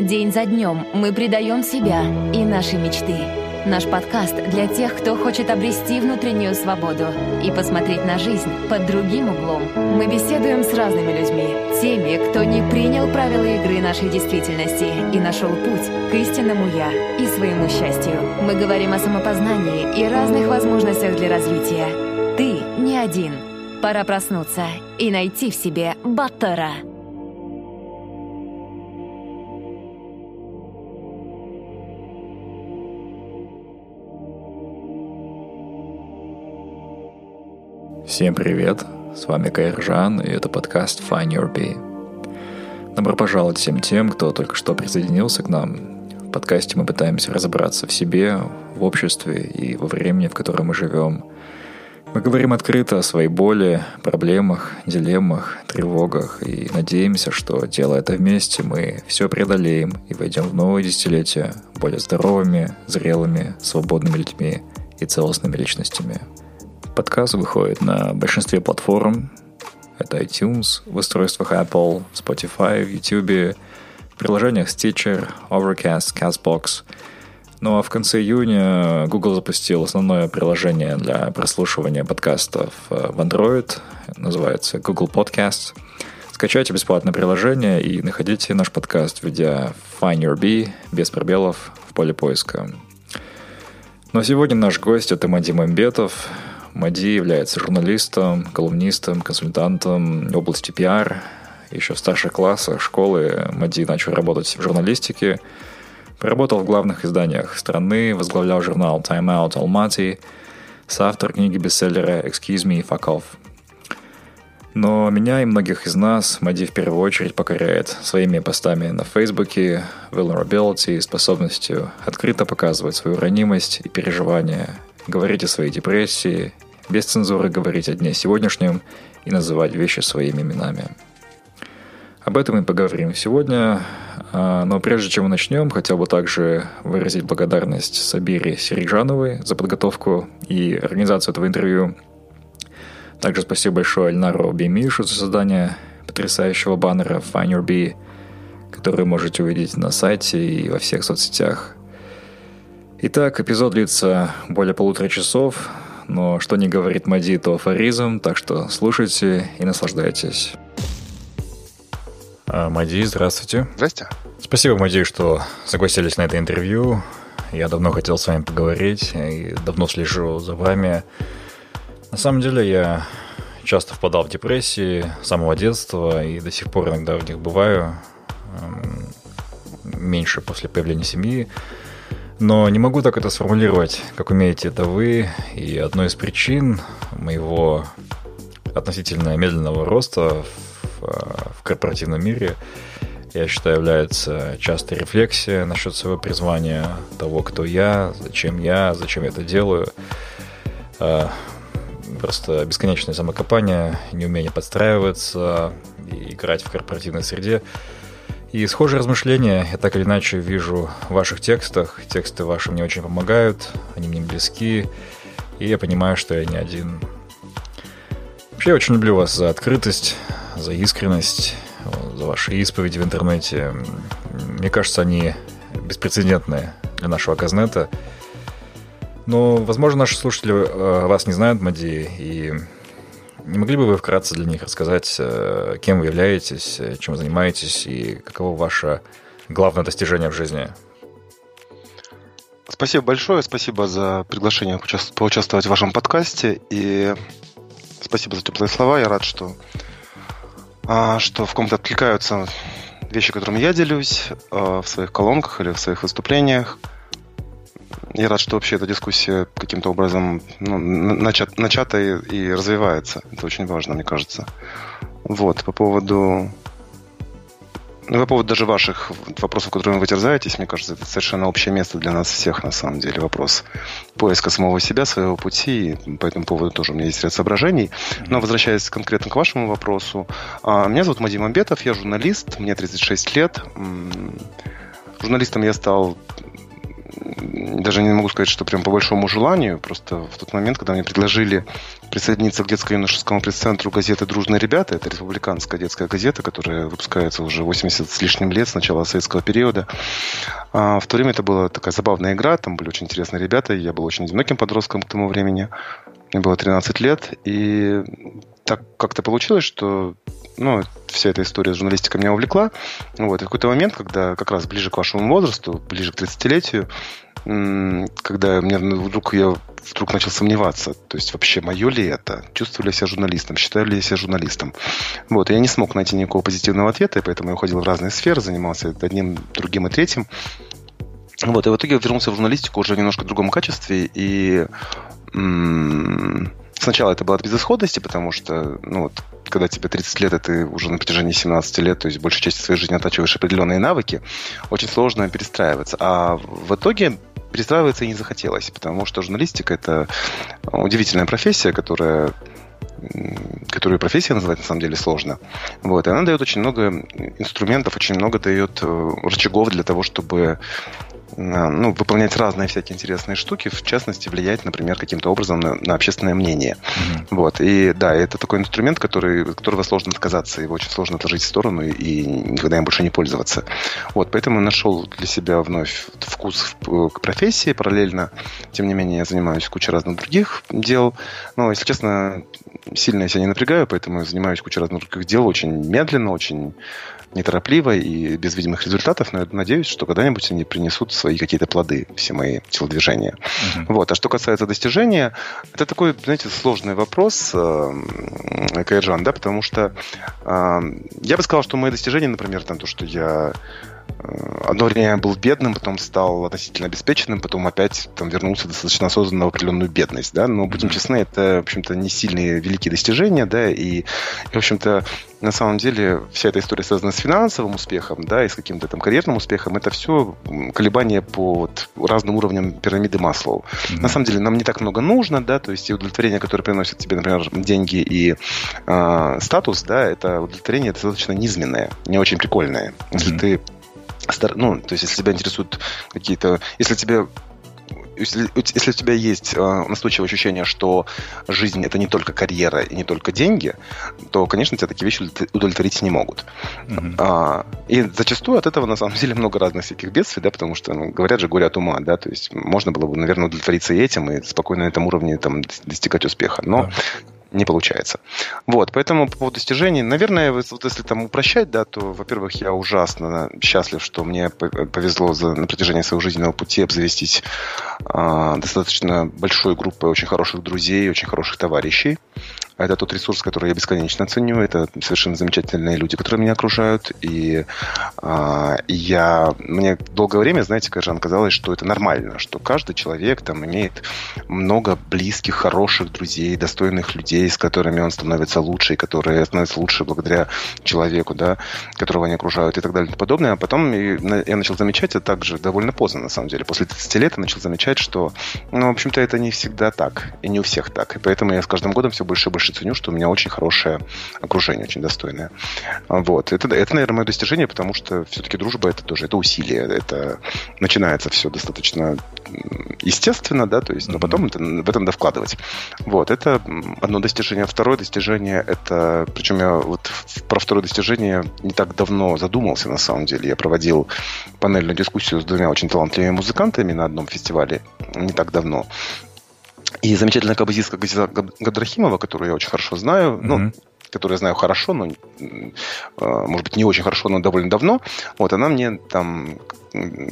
День за днем мы предаем себя и наши мечты. Наш подкаст для тех, кто хочет обрести внутреннюю свободу и посмотреть на жизнь под другим углом. Мы беседуем с разными людьми, теми, кто не принял правила игры нашей действительности и нашел путь к истинному «я» и своему счастью. Мы говорим о самопознании и разных возможностях для развития. Ты не один. Пора проснуться и найти в себе Баттера. Всем привет, с вами Кайржан, и это подкаст Find Your Bee. Добро пожаловать всем тем, кто только что присоединился к нам. В подкасте мы пытаемся разобраться в себе, в обществе и во времени, в котором мы живем. Мы говорим открыто о своей боли, проблемах, дилеммах, тревогах и надеемся, что, делая это вместе, мы все преодолеем и войдем в новое десятилетие более здоровыми, зрелыми, свободными людьми и целостными личностями – Подкаст выходит на большинстве платформ. Это iTunes, в устройствах Apple, Spotify, YouTube, в приложениях Stitcher, Overcast, CastBox. Ну а в конце июня Google запустил основное приложение для прослушивания подкастов э, в Android. Называется Google Podcast. Скачайте бесплатное приложение и находите наш подкаст, введя Find Your Bee без пробелов в поле поиска. Но сегодня наш гость – это Мадим Амбетов, Мади является журналистом, колумнистом, консультантом в области пиар. Еще в старших классах школы Мади начал работать в журналистике. Поработал в главных изданиях страны, возглавлял журнал Time Out Almaty, соавтор книги бестселлера Excuse Me, Fuck Off. Но меня и многих из нас Мади в первую очередь покоряет своими постами на Фейсбуке, vulnerability, способностью открыто показывать свою ранимость и переживания, говорить о своей депрессии без цензуры говорить о дне сегодняшнем и называть вещи своими именами. Об этом мы поговорим сегодня, а, но прежде чем мы начнем, хотел бы также выразить благодарность Сабире Сережановой за подготовку и организацию этого интервью. Также спасибо большое Альнару Бемишу за создание потрясающего баннера Find Your Bee, который можете увидеть на сайте и во всех соцсетях. Итак, эпизод длится более полутора часов, но что не говорит Мади, то афоризм, так что слушайте и наслаждайтесь. А, Мади, здравствуйте. Здрасте. Спасибо, Мади, что согласились на это интервью. Я давно хотел с вами поговорить и давно слежу за вами. На самом деле я часто впадал в депрессии с самого детства и до сих пор иногда в них бываю. Меньше после появления семьи. Но не могу так это сформулировать, как умеете это вы. И одной из причин моего относительно медленного роста в, в корпоративном мире, я считаю, является частой рефлексия насчет своего призвания, того, кто я, зачем я, зачем я это делаю. А, просто бесконечное самокопание, неумение подстраиваться и играть в корпоративной среде – и схожие размышления я так или иначе вижу в ваших текстах. Тексты ваши мне очень помогают, они мне близки, и я понимаю, что я не один. Вообще, я очень люблю вас за открытость, за искренность, за ваши исповеди в интернете. Мне кажется, они беспрецедентные для нашего Казнета. Но, возможно, наши слушатели э, вас не знают, Мади, и не могли бы вы вкратце для них рассказать, э, кем вы являетесь, э, чем вы занимаетесь и каково ваше главное достижение в жизни? Спасибо большое, спасибо за приглашение поучаствовать в вашем подкасте и спасибо за теплые слова. Я рад, что, а, что в ком-то откликаются вещи, которыми я делюсь а, в своих колонках или в своих выступлениях. Я рад, что вообще эта дискуссия каким-то образом ну, начат, начата и, и развивается. Это очень важно, мне кажется. Вот, по поводу Ну, по поводу даже ваших вопросов, которыми вы терзаетесь, мне кажется, это совершенно общее место для нас всех, на самом деле, вопрос поиска самого себя, своего пути. По этому поводу тоже у меня есть ряд соображений. Но возвращаясь конкретно к вашему вопросу, а, меня зовут Мадим Амбетов, я журналист, мне 36 лет. Журналистом я стал даже не могу сказать, что прям по большому желанию, просто в тот момент, когда мне предложили присоединиться к детско-юношескому пресс-центру газеты «Дружные ребята», это республиканская детская газета, которая выпускается уже 80 с лишним лет с начала советского периода. А в то время это была такая забавная игра, там были очень интересные ребята, я был очень одиноким подростком к тому времени. Мне было 13 лет, и так как-то получилось, что ну, вся эта история с журналистикой меня увлекла. Вот. И в какой-то момент, когда как раз ближе к вашему возрасту, ближе к 30-летию, когда мне вдруг я вдруг начал сомневаться, то есть вообще мое ли это, чувствую ли я себя журналистом, считаю ли я себя журналистом. Вот, я не смог найти никакого позитивного ответа, и поэтому я уходил в разные сферы, занимался одним, другим и третьим. Вот, и в итоге вернулся в журналистику уже в немножко другом качестве, и м- сначала это было от безысходности, потому что, ну, вот, когда тебе 30 лет, и ты уже на протяжении 17 лет, то есть большую часть своей жизни оттачиваешь определенные навыки, очень сложно перестраиваться. А в итоге перестраиваться и не захотелось, потому что журналистика – это удивительная профессия, которая которую профессия называть на самом деле сложно. Вот, и она дает очень много инструментов, очень много дает э, рычагов для того, чтобы ну, выполнять разные всякие интересные штуки, в частности, влиять, например, каким-то образом на, на общественное мнение. Mm-hmm. Вот. И да, это такой инструмент, который, от которого сложно отказаться, его очень сложно отложить в сторону и никогда им больше не пользоваться. Вот, поэтому нашел для себя вновь вкус к профессии параллельно. Тем не менее, я занимаюсь кучей разных других дел. Но, если честно, сильно я себя не напрягаю, поэтому я занимаюсь кучей разных других дел очень медленно, очень неторопливо и без видимых результатов, но я надеюсь, что когда-нибудь они принесут свои какие-то плоды, все мои телодвижения. Uh-huh. Вот. А что касается достижения, это такой, знаете, сложный вопрос, э, Кайджан, да, потому что э, я бы сказал, что мои достижения, например, там то, что я одно время был бедным, потом стал относительно обеспеченным, потом опять там, вернулся достаточно осознанно в определенную бедность, да, но, будем честны, это, в общем-то, не сильные великие достижения, да, и, и в общем-то, на самом деле вся эта история связана с финансовым успехом, да, и с каким-то там карьерным успехом, это все колебания по вот, разным уровням пирамиды Маслоу. Mm-hmm. На самом деле нам не так много нужно, да, то есть и удовлетворение, которое приносит тебе, например, деньги и э, статус, да, это удовлетворение достаточно низменное, не очень прикольное. Mm-hmm. Если ты ну, то есть, если тебя интересуют какие-то... Если тебе если, если у тебя есть э, настойчивое ощущение, что жизнь это не только карьера и не только деньги, то, конечно, тебя такие вещи удовлетворить не могут. Mm-hmm. А, и зачастую от этого на самом деле много разных всяких бедствий, да, потому что, ну, говорят же, горе от ума, да, то есть можно было бы, наверное, удовлетвориться и этим, и спокойно на этом уровне там достигать успеха. Но yeah не получается. Вот, поэтому по поводу достижений, наверное, вот если там упрощать, да, то, во-первых, я ужасно счастлив, что мне повезло за, на протяжении своего жизненного пути обзавестись э, достаточно большой группой очень хороших друзей, очень хороших товарищей. Это тот ресурс, который я бесконечно ценю. Это совершенно замечательные люди, которые меня окружают. И э, я... Мне долгое время, знаете, Кажан, казалось, что это нормально, что каждый человек там имеет много близких, хороших друзей, достойных людей, с которыми он становится лучше, и которые становятся лучше благодаря человеку, да, которого они окружают и так далее и подобное. А потом я начал замечать это также довольно поздно, на самом деле. После 30 лет я начал замечать, что, ну, в общем-то, это не всегда так, и не у всех так. И поэтому я с каждым годом все больше и больше ценю, что у меня очень хорошее окружение, очень достойное. Вот. Это, это наверное, мое достижение, потому что все-таки дружба это тоже это усилие. Это начинается все достаточно естественно, да, то есть, но потом это, в этом надо вкладывать. Вот, это одно достижение. Второе достижение, это, причем я вот про второе достижение не так давно задумался, на самом деле. Я проводил панельную дискуссию с двумя очень талантливыми музыкантами на одном фестивале не так давно. И замечательная кабазистка Газиза Гадрахимова, которую я очень хорошо знаю, mm-hmm. ну, которую я знаю хорошо, но, а, может быть, не очень хорошо, но довольно давно, вот, она мне там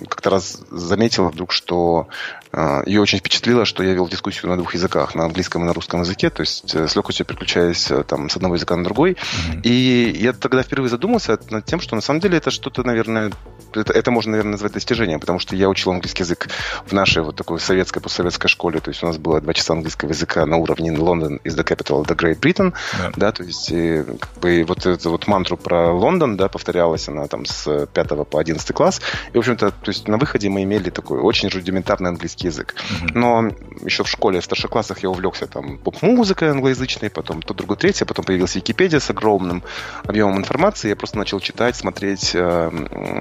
как-то раз заметила вдруг, что э, ее очень впечатлило, что я вел дискуссию на двух языках, на английском и на русском языке, то есть э, с легкостью переключаясь э, там, с одного языка на другой. Mm-hmm. И я тогда впервые задумался над тем, что на самом деле это что-то, наверное, это, это можно, наверное, назвать достижением, потому что я учил английский язык в нашей вот такой советской, постсоветской школе, то есть у нас было два часа английского языка на уровне Лондон is the capital of the Great Britain, да, да то есть и, как бы, вот эту вот мантру про Лондон, да, повторялась она там с 5 по 11 класс, и, в общем-то, то есть на выходе мы имели такой очень рудиментарный английский язык. Mm-hmm. Но еще в школе, в старших классах я увлекся там поп-музыкой англоязычной, потом то, другое, третье, потом появилась Википедия с огромным объемом информации, я просто начал читать, смотреть э,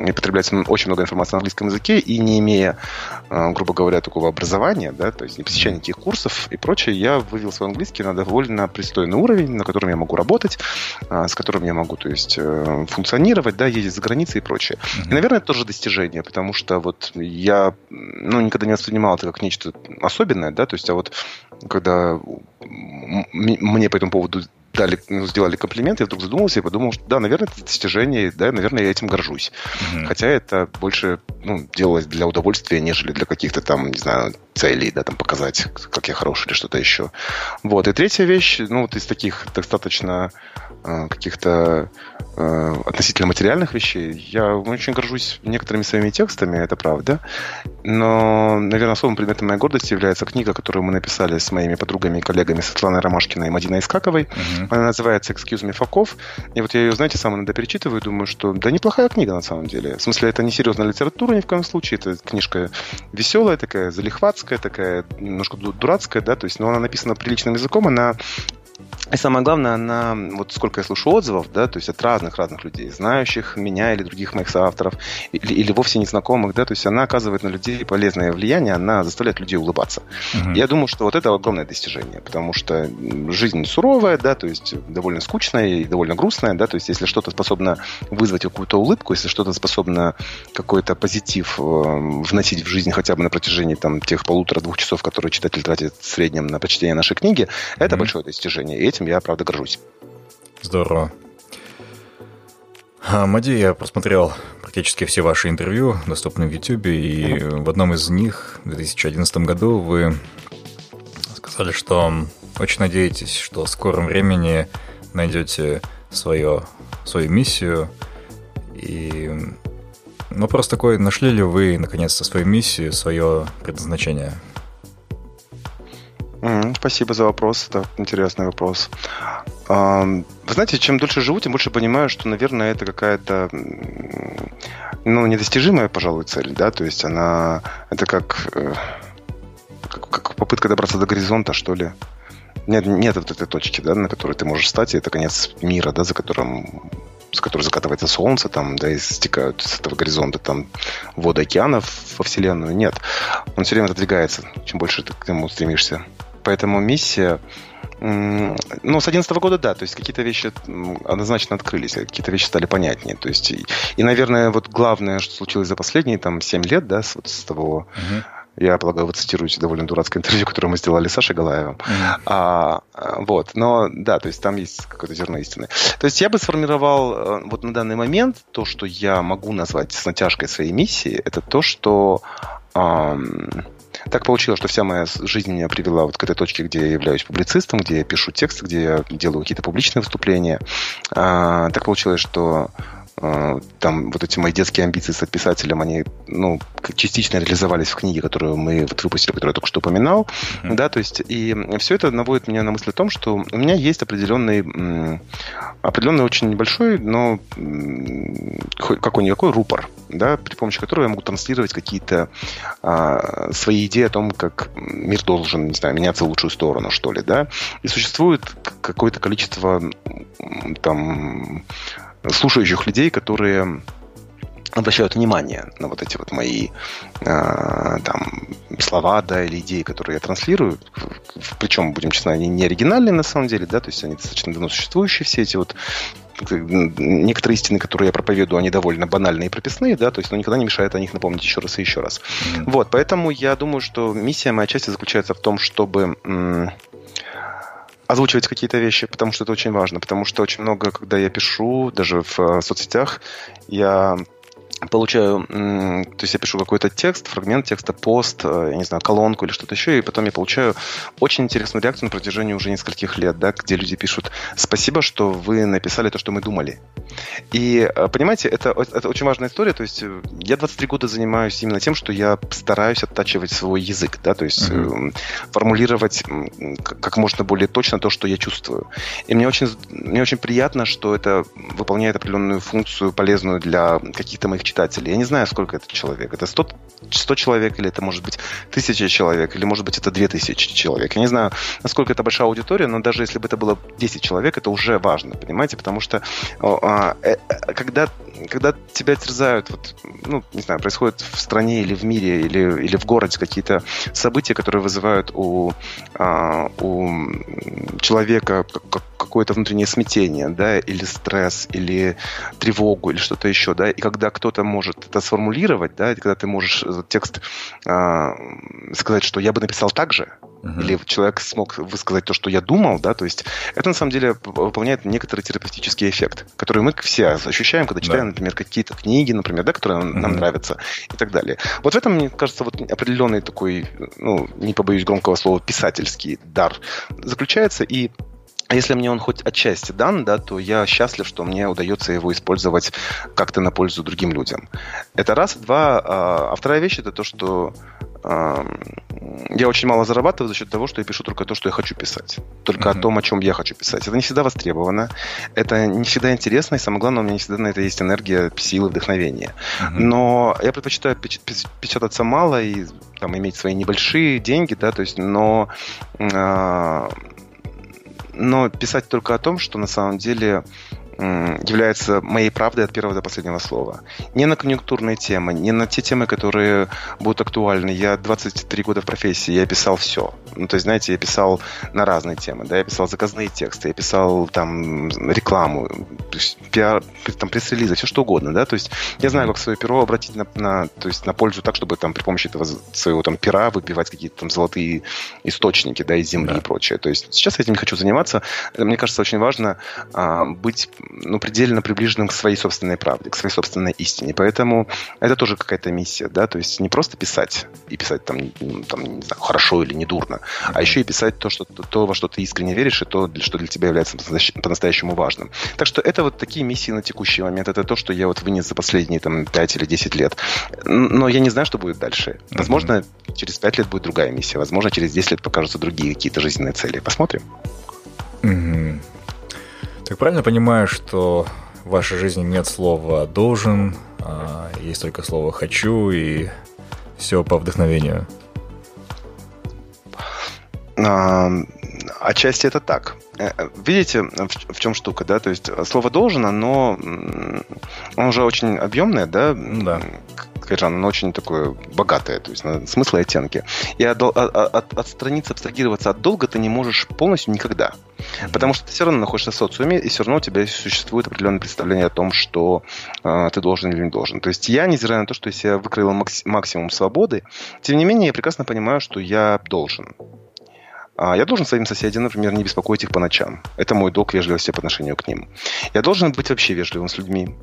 и потреблять очень много информации на английском языке, и не имея, э, грубо говоря, такого образования, да, то есть не посещая никаких курсов и прочее, я вывел свой английский на довольно пристойный уровень, на котором я могу работать, э, с которым я могу, то есть, э, функционировать, да, ездить за границей и прочее. Mm-hmm. И, наверное, это тоже достижение, потому что вот я, ну, никогда не воспринимал это как нечто особенное, да, то есть, а вот когда мне по этому поводу дали, ну, сделали комплимент, я вдруг задумался и подумал, что да, наверное, это достижение, да, наверное, я этим горжусь. Mm-hmm. Хотя это больше ну, делалось для удовольствия, нежели для каких-то там, не знаю, целей, да, там показать, как я хороший или что-то еще. Вот. И третья вещь, ну, вот из таких достаточно каких-то э, относительно материальных вещей, я очень горжусь некоторыми своими текстами, это правда. Но, наверное, особым предметом моей гордости является книга, которую мы написали с моими подругами и коллегами Светланой Ромашкиной и Мадиной Искаковой. Uh-huh. Она называется «Excuse me, Факов». И вот я ее, знаете, сам иногда перечитываю и думаю, что да неплохая книга на самом деле. В смысле, это не серьезная литература ни в коем случае. Это книжка веселая такая, залихватская такая, немножко дурацкая, да, то есть, но она написана приличным языком, она и самое главное, она, вот сколько я слушаю отзывов, да, то есть от разных-разных людей, знающих меня или других моих соавторов, или, или вовсе незнакомых, да, то есть она оказывает на людей полезное влияние, она заставляет людей улыбаться. Uh-huh. Я думаю, что вот это огромное достижение, потому что жизнь суровая, да, то есть довольно скучная и довольно грустная, да, то есть если что-то способно вызвать какую-то улыбку, если что-то способно какой-то позитив э, вносить в жизнь хотя бы на протяжении там тех полутора-двух часов, которые читатель тратит в среднем на прочтение нашей книги, это uh-huh. большое достижение. И этим я, правда, горжусь. Здорово. А, Мади, я просмотрел практически все ваши интервью, доступные в YouTube, и в одном из них в 2011 году вы сказали, что очень надеетесь, что в скором времени найдете свое, свою миссию. И вопрос такой, нашли ли вы наконец-то свою миссию, свое предназначение? Спасибо за вопрос, это интересный вопрос. Вы знаете, чем дольше живу, тем больше понимаю, что, наверное, это какая-то ну, недостижимая, пожалуй, цель, да, то есть она, это как, э, как, как попытка добраться до горизонта, что ли. Нет, нет вот этой точки, да, на которой ты можешь стать, и это конец мира, да, за которым с которой закатывается солнце, там, да, и стекают с этого горизонта там воды океанов во Вселенную. Нет. Он все время отодвигается, чем больше ты к нему стремишься. Поэтому миссия... Ну, с 2011 года, да, то есть какие-то вещи однозначно открылись, какие-то вещи стали понятнее. То есть, и, и, наверное, вот главное, что случилось за последние там 7 лет, да, с, вот с того... Uh-huh. Я полагаю, вы цитируете довольно дурацкое интервью, которое мы сделали с Сашей Галаевым. Mm-hmm. А, вот, но да, то есть там есть какое-то зерно истины. То есть я бы сформировал э, вот на данный момент то, что я могу назвать с натяжкой своей миссии, это то, что эм, так получилось, что вся моя жизнь меня привела вот к этой точке, где я являюсь публицистом, где я пишу тексты, где я делаю какие-то публичные выступления. А, так получилось, что там вот эти мои детские амбиции стать писателем, они, ну, частично реализовались в книге, которую мы вот выпустили, которую я только что упоминал, mm-hmm. да, то есть, и все это наводит меня на мысль о том, что у меня есть определенный, определенный очень небольшой, но какой-никакой рупор, да, при помощи которого я могу транслировать какие-то а, свои идеи о том, как мир должен, не знаю, меняться в лучшую сторону, что ли, да, и существует какое-то количество там слушающих людей, которые обращают внимание на вот эти вот мои э, там слова, да, или идеи, которые я транслирую. Причем, будем честны, они не оригинальные на самом деле, да, то есть они достаточно давно существующие, все эти вот некоторые истины, которые я проповедую, они довольно банальные и прописные, да, то есть, но никогда не мешает о них напомнить еще раз и еще раз. Mm-hmm. Вот, поэтому я думаю, что миссия моя части заключается в том, чтобы озвучивать какие-то вещи, потому что это очень важно. Потому что очень много, когда я пишу, даже в э, соцсетях, я получаю, то есть я пишу какой-то текст, фрагмент текста, пост, э, я не знаю, колонку или что-то еще, и потом я получаю очень интересную реакцию на протяжении уже нескольких лет, да, где люди пишут «Спасибо, что вы написали то, что мы думали». И, э, понимаете, это, это очень важная история, то есть э, я 23 года занимаюсь именно тем, что я стараюсь оттачивать свой язык, да, то есть mm-hmm. формулировать как можно более точно то, что я чувствую. И мне очень, мне очень приятно, что это выполняет определенную функцию, полезную для каких-то моих читателей. Я не знаю, сколько это человек. Это 100, 100 человек, или это может быть тысяча человек, или может быть это 2000 человек. Я не знаю, насколько это большая аудитория, но даже если бы это было 10 человек, это уже важно, понимаете? Потому что а, э, э, когда когда тебя терзают, вот, ну, не знаю, происходит в стране или в мире, или, или в городе какие-то события, которые вызывают у, а, у человека какое-то внутреннее смятение, да, или стресс, или тревогу, или что-то еще, да, и когда кто-то может это сформулировать, да, и когда ты можешь этот текст а, сказать, что я бы написал так же, uh-huh. или человек смог высказать то, что я думал, да, то есть это на самом деле выполняет некоторый терапевтический эффект, который мы все ощущаем, когда читаем, да. например, какие-то книги, например, да, которые uh-huh. нам нравятся и так далее. Вот в этом, мне кажется, вот определенный такой, ну, не побоюсь громкого слова, писательский дар заключается, и если мне он хоть отчасти дан, да, то я счастлив, что мне удается его использовать как-то на пользу другим людям. Это раз. Два. А, а вторая вещь это то, что я очень мало зарабатываю за счет того, что я пишу только то, что я хочу писать. Только mm-hmm. о том, о чем я хочу писать. Это не всегда востребовано, это не всегда интересно, и самое главное, у меня не всегда на это есть энергия, силы, вдохновение. Mm-hmm. Но я предпочитаю печататься мало и там, иметь свои небольшие деньги, да, то есть, но а, но писать только о том, что на самом деле является моей правдой от первого до последнего слова. Не на конъюнктурные темы, не на те темы, которые будут актуальны. Я 23 года в профессии, я писал все. Ну, то есть, знаете, я писал на разные темы, да, я писал заказные тексты, я писал там рекламу, пиар, там пресс-релизы, все что угодно, да, то есть я знаю, как свое перо обратить на, на, то есть на пользу так, чтобы там при помощи этого своего там пера выбивать какие-то там золотые источники, да, из земли да. и прочее. То есть сейчас я этим не хочу заниматься. Мне кажется, очень важно а, быть ну, предельно приближенным к своей собственной правде, к своей собственной истине. Поэтому это тоже какая-то миссия, да, то есть не просто писать и писать там, там не знаю, хорошо или недурно, mm-hmm. а еще и писать то, что, то, во что ты искренне веришь, и то, что для тебя является по-настоящему важным. Так что это вот такие миссии на текущий момент. Это то, что я вот вынес за последние там 5 или 10 лет. Но я не знаю, что будет дальше. Возможно, mm-hmm. через 5 лет будет другая миссия. Возможно, через 10 лет покажутся другие какие-то жизненные цели. Посмотрим. Mm-hmm. Так правильно понимаю, что в вашей жизни нет слова «должен», а есть только слово «хочу» и все по вдохновению? А, отчасти это так. Э, видите, в, в чем штука, да? То есть слово должен, оно, оно уже очень объемное, да? Да. Кайджан, оно очень такое богатое, то есть на смыслы и оттенки. И от, от, от, отстраниться, абстрагироваться от долга ты не можешь полностью никогда. Потому что ты все равно находишься в социуме, и все равно у тебя существует определенное представление о том, что э, ты должен или не должен. То есть я, невзирая на то, что я себя выкроил максимум свободы, тем не менее я прекрасно понимаю, что я должен. А я должен своим соседям, например, не беспокоить их по ночам. Это мой долг вежливости по отношению к ним. Я должен быть вообще вежливым с людьми.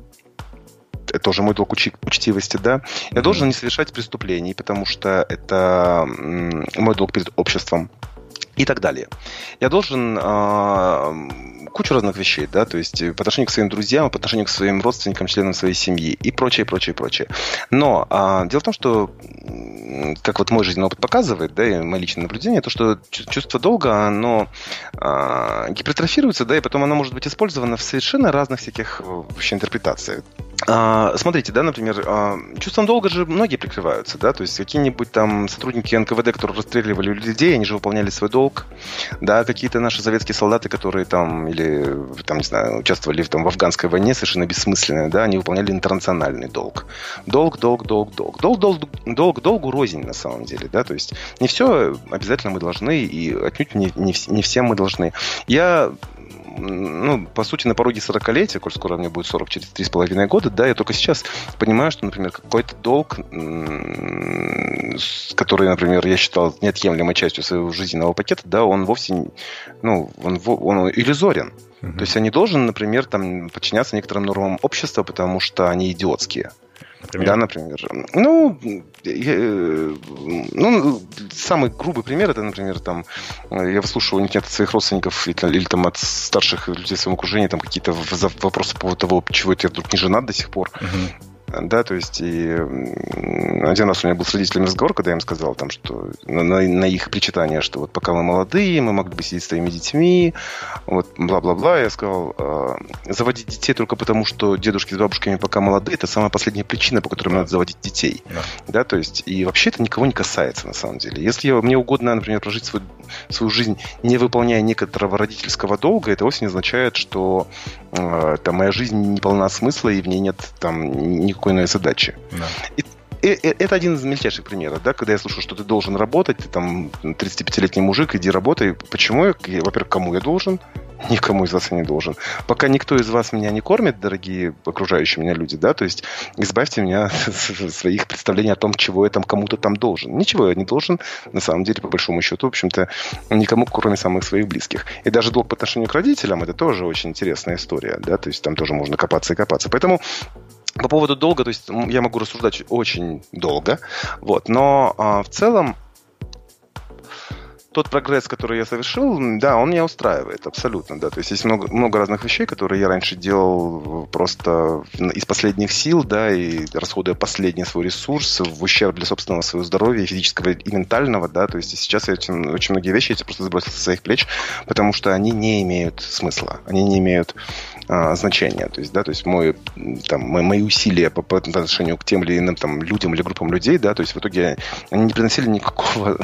Это тоже мой долг уч- учтивости, да. Я mm-hmm. должен не совершать преступлений, потому что это мой долг перед обществом и так далее. Я должен э, кучу разных вещей, да, то есть по отношению к своим друзьям, по отношению к своим родственникам, членам своей семьи и прочее, прочее, прочее. Но э, дело в том, что как вот мой жизненный опыт показывает, да, и мое личное наблюдение, то, что чувство долга, оно э, гипертрофируется, да, и потом оно может быть использовано в совершенно разных всяких вообще интерпретациях. А, смотрите, да, например, а, чувством долга же многие прикрываются, да, то есть какие-нибудь там сотрудники НКВД, которые расстреливали людей, они же выполняли свой долг, да, какие-то наши советские солдаты, которые там или там, не знаю, участвовали в, там, в афганской войне, совершенно бессмысленные, да, они выполняли интернациональный долг. Долг, долг, долг, долг. Долг, долг, долг, долгу рознь на самом деле, да, то есть не все обязательно мы должны, и отнюдь не, не, не всем мы должны. Я ну, по сути, на пороге 40-летия, коль скоро мне будет 40 через 3,5 года, да, я только сейчас понимаю, что, например, какой-то долг, который, например, я считал неотъемлемой частью своего жизненного пакета, да, он вовсе, ну, он, он иллюзорен. Uh-huh. То есть я не должен, например, там, подчиняться некоторым нормам общества, потому что они идиотские. Например? Да, например. Ну, я, э, ну, самый грубый пример это, например, там, я выслушиваю нет от своих родственников или, или там от старших людей в своем окружении там какие-то вопросы по поводу того, чего я вдруг не женат до сих пор. Uh-huh да, то есть и один раз у меня был с родителями разговор, когда я им сказал, там, что на, на их причитание, что вот пока мы молодые, мы могли бы сидеть с твоими детьми, вот бла-бла-бла, я сказал, э, заводить детей только потому, что дедушки с бабушками пока молодые, это самая последняя причина, по которой надо заводить детей, да. да, то есть и вообще это никого не касается на самом деле. Если мне угодно, например, прожить свою, свою жизнь, не выполняя некоторого родительского долга, это вовсе не означает, что э, там моя жизнь не полна смысла и в ней нет там никакого никакой иной задачи. Да. И, это один из мельчайших примеров, да, когда я слышу, что ты должен работать, ты там 35-летний мужик, иди работай. Почему? Я, во-первых, кому я должен? Никому из вас я не должен. Пока никто из вас меня не кормит, дорогие окружающие меня люди, да, то есть избавьте меня от своих представлений о том, чего я там кому-то там должен. Ничего я не должен, на самом деле, по большому счету, в общем-то, никому, кроме самых своих близких. И даже долг по отношению к родителям, это тоже очень интересная история, да, то есть там тоже можно копаться и копаться. Поэтому по поводу долга, то есть я могу рассуждать очень долго, вот, но а, в целом тот прогресс, который я совершил, да, он меня устраивает абсолютно, да. То есть есть много, много разных вещей, которые я раньше делал просто из последних сил, да, и расходуя последний свой ресурс в ущерб для собственного своего здоровья, физического и ментального, да. То есть сейчас я очень, очень многие вещи эти просто сбросил со своих плеч, потому что они не имеют смысла, они не имеют а, значения. То есть, да, то есть мой, там, мои усилия по, по отношению к тем или иным там, людям или группам людей, да, то есть в итоге они не приносили никакого,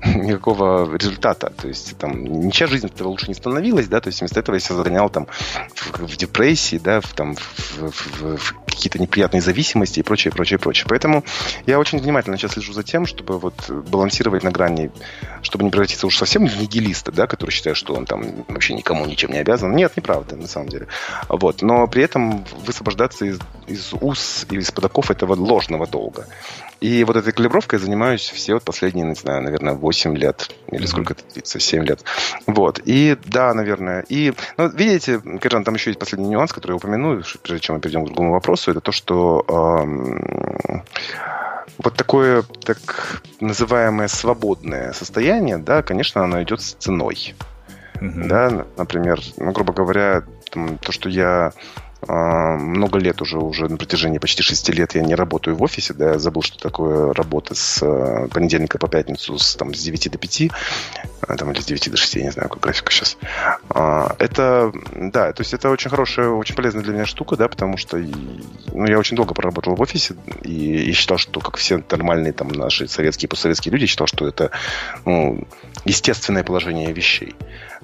никакого результата. То есть там ничья жизнь этого лучше не становилась, да, то есть вместо этого я себя загонял там в, в депрессии, да, в, там, в, в, в какие-то неприятные зависимости и прочее, прочее, прочее. Поэтому я очень внимательно сейчас слежу за тем, чтобы вот балансировать на грани, чтобы не превратиться уж совсем в нигилиста, да, который считает, что он там вообще никому ничем не обязан. Нет, неправда, на самом деле. Вот. Но при этом высвобождаться из, из уз и из подоков этого ложного долга. И вот этой калибровкой занимаюсь все вот последние, не знаю, наверное, 8 лет. Или сколько это длится? 7 лет. Вот. И да, наверное. И, ну, видите, Киржан, там еще есть последний нюанс, который я упомяну, прежде чем мы перейдем к другому вопросу. Это то, что эм, вот такое так называемое свободное состояние, да, конечно, оно идет с ценой. Mm-hmm. Да, например, ну, грубо говоря, там, то, что я много лет уже, уже на протяжении почти шести лет я не работаю в офисе, да, я забыл, что такое работа с э, понедельника по пятницу с, там, с 9 до 5, э, там, или с 9 до 6, я не знаю, какая графика сейчас. А, это, да, то есть это очень хорошая, очень полезная для меня штука, да, потому что ну, я очень долго проработал в офисе и, и считал, что, как все нормальные там наши советские и постсоветские люди, считал, что это ну, естественное положение вещей.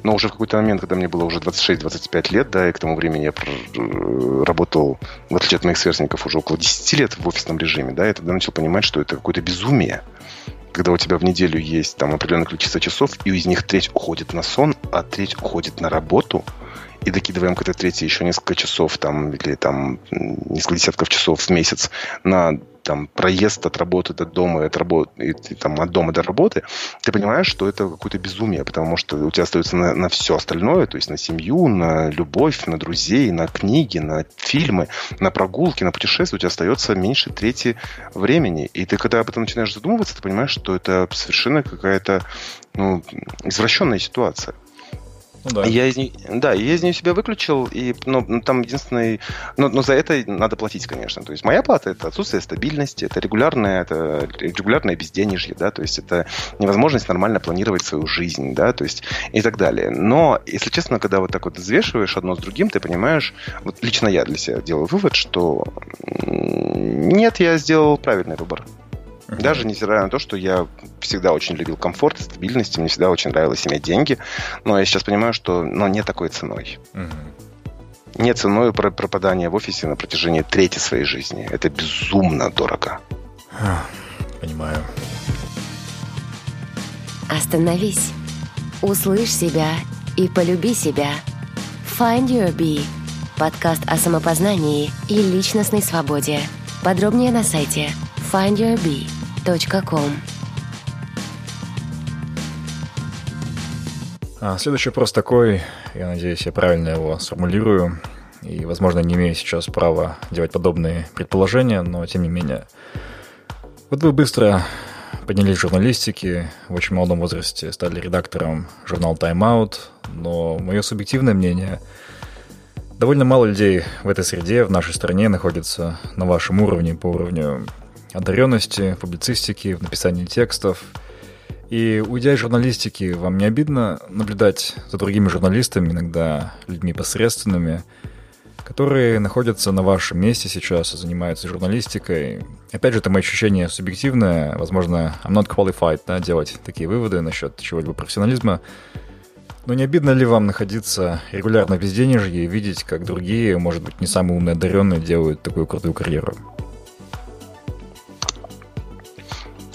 Но уже в какой-то момент, когда мне было уже 26-25 лет, да, и к тому времени я э, работал, в отличие от моих сверстников, уже около 10 лет в офисном режиме, да, я тогда начал понимать, что это какое-то безумие когда у тебя в неделю есть там определенное количество часов, и из них треть уходит на сон, а треть уходит на работу, и докидываем к этой трети еще несколько часов там, или там несколько десятков часов в месяц на там проезд от работы до дома, от работы, и, там, от дома до работы, ты понимаешь, что это какое-то безумие, потому что у тебя остается на, на все остальное, то есть на семью, на любовь, на друзей, на книги, на фильмы, на прогулки, на путешествия, у тебя остается меньше трети времени. И ты, когда об этом начинаешь задумываться, ты понимаешь, что это совершенно какая-то ну, извращенная ситуация. Ну, да. Я из нее, да, я из нее себя выключил, и ну, ну, там единственный... Но, но за это надо платить, конечно. То есть моя плата – это отсутствие стабильности, это регулярное, это регулярное безденежье, да, то есть это невозможность нормально планировать свою жизнь, да, то есть и так далее. Но, если честно, когда вот так вот взвешиваешь одно с другим, ты понимаешь, вот лично я для себя делаю вывод, что нет, я сделал правильный выбор. Uh-huh. Даже невзирая на то, что я всегда очень любил комфорт, стабильность, мне всегда очень нравилось иметь деньги, но я сейчас понимаю, что ну, не такой ценой. Uh-huh. Не ценой пропадания в офисе на протяжении трети своей жизни. Это безумно дорого. Понимаю. Остановись. Услышь себя и полюби себя. Find Your Bee. Подкаст о самопознании и личностной свободе. Подробнее на сайте findyourbee podster.com. А следующий вопрос такой, я надеюсь, я правильно его сформулирую. и, возможно, не имею сейчас права делать подобные предположения, но тем не менее. Вот вы быстро поднялись в журналистике, в очень молодом возрасте стали редактором журнала Time Out, но мое субъективное мнение – Довольно мало людей в этой среде, в нашей стране, находится на вашем уровне по уровню одаренности, публицистики, в написании текстов. И уйдя из журналистики, вам не обидно наблюдать за другими журналистами, иногда людьми посредственными, которые находятся на вашем месте сейчас и занимаются журналистикой. Опять же, это мое ощущение субъективное. Возможно, I'm not qualified да, делать такие выводы насчет чего-либо профессионализма. Но не обидно ли вам находиться регулярно в безденежье и видеть, как другие, может быть, не самые умные одаренные делают такую крутую карьеру?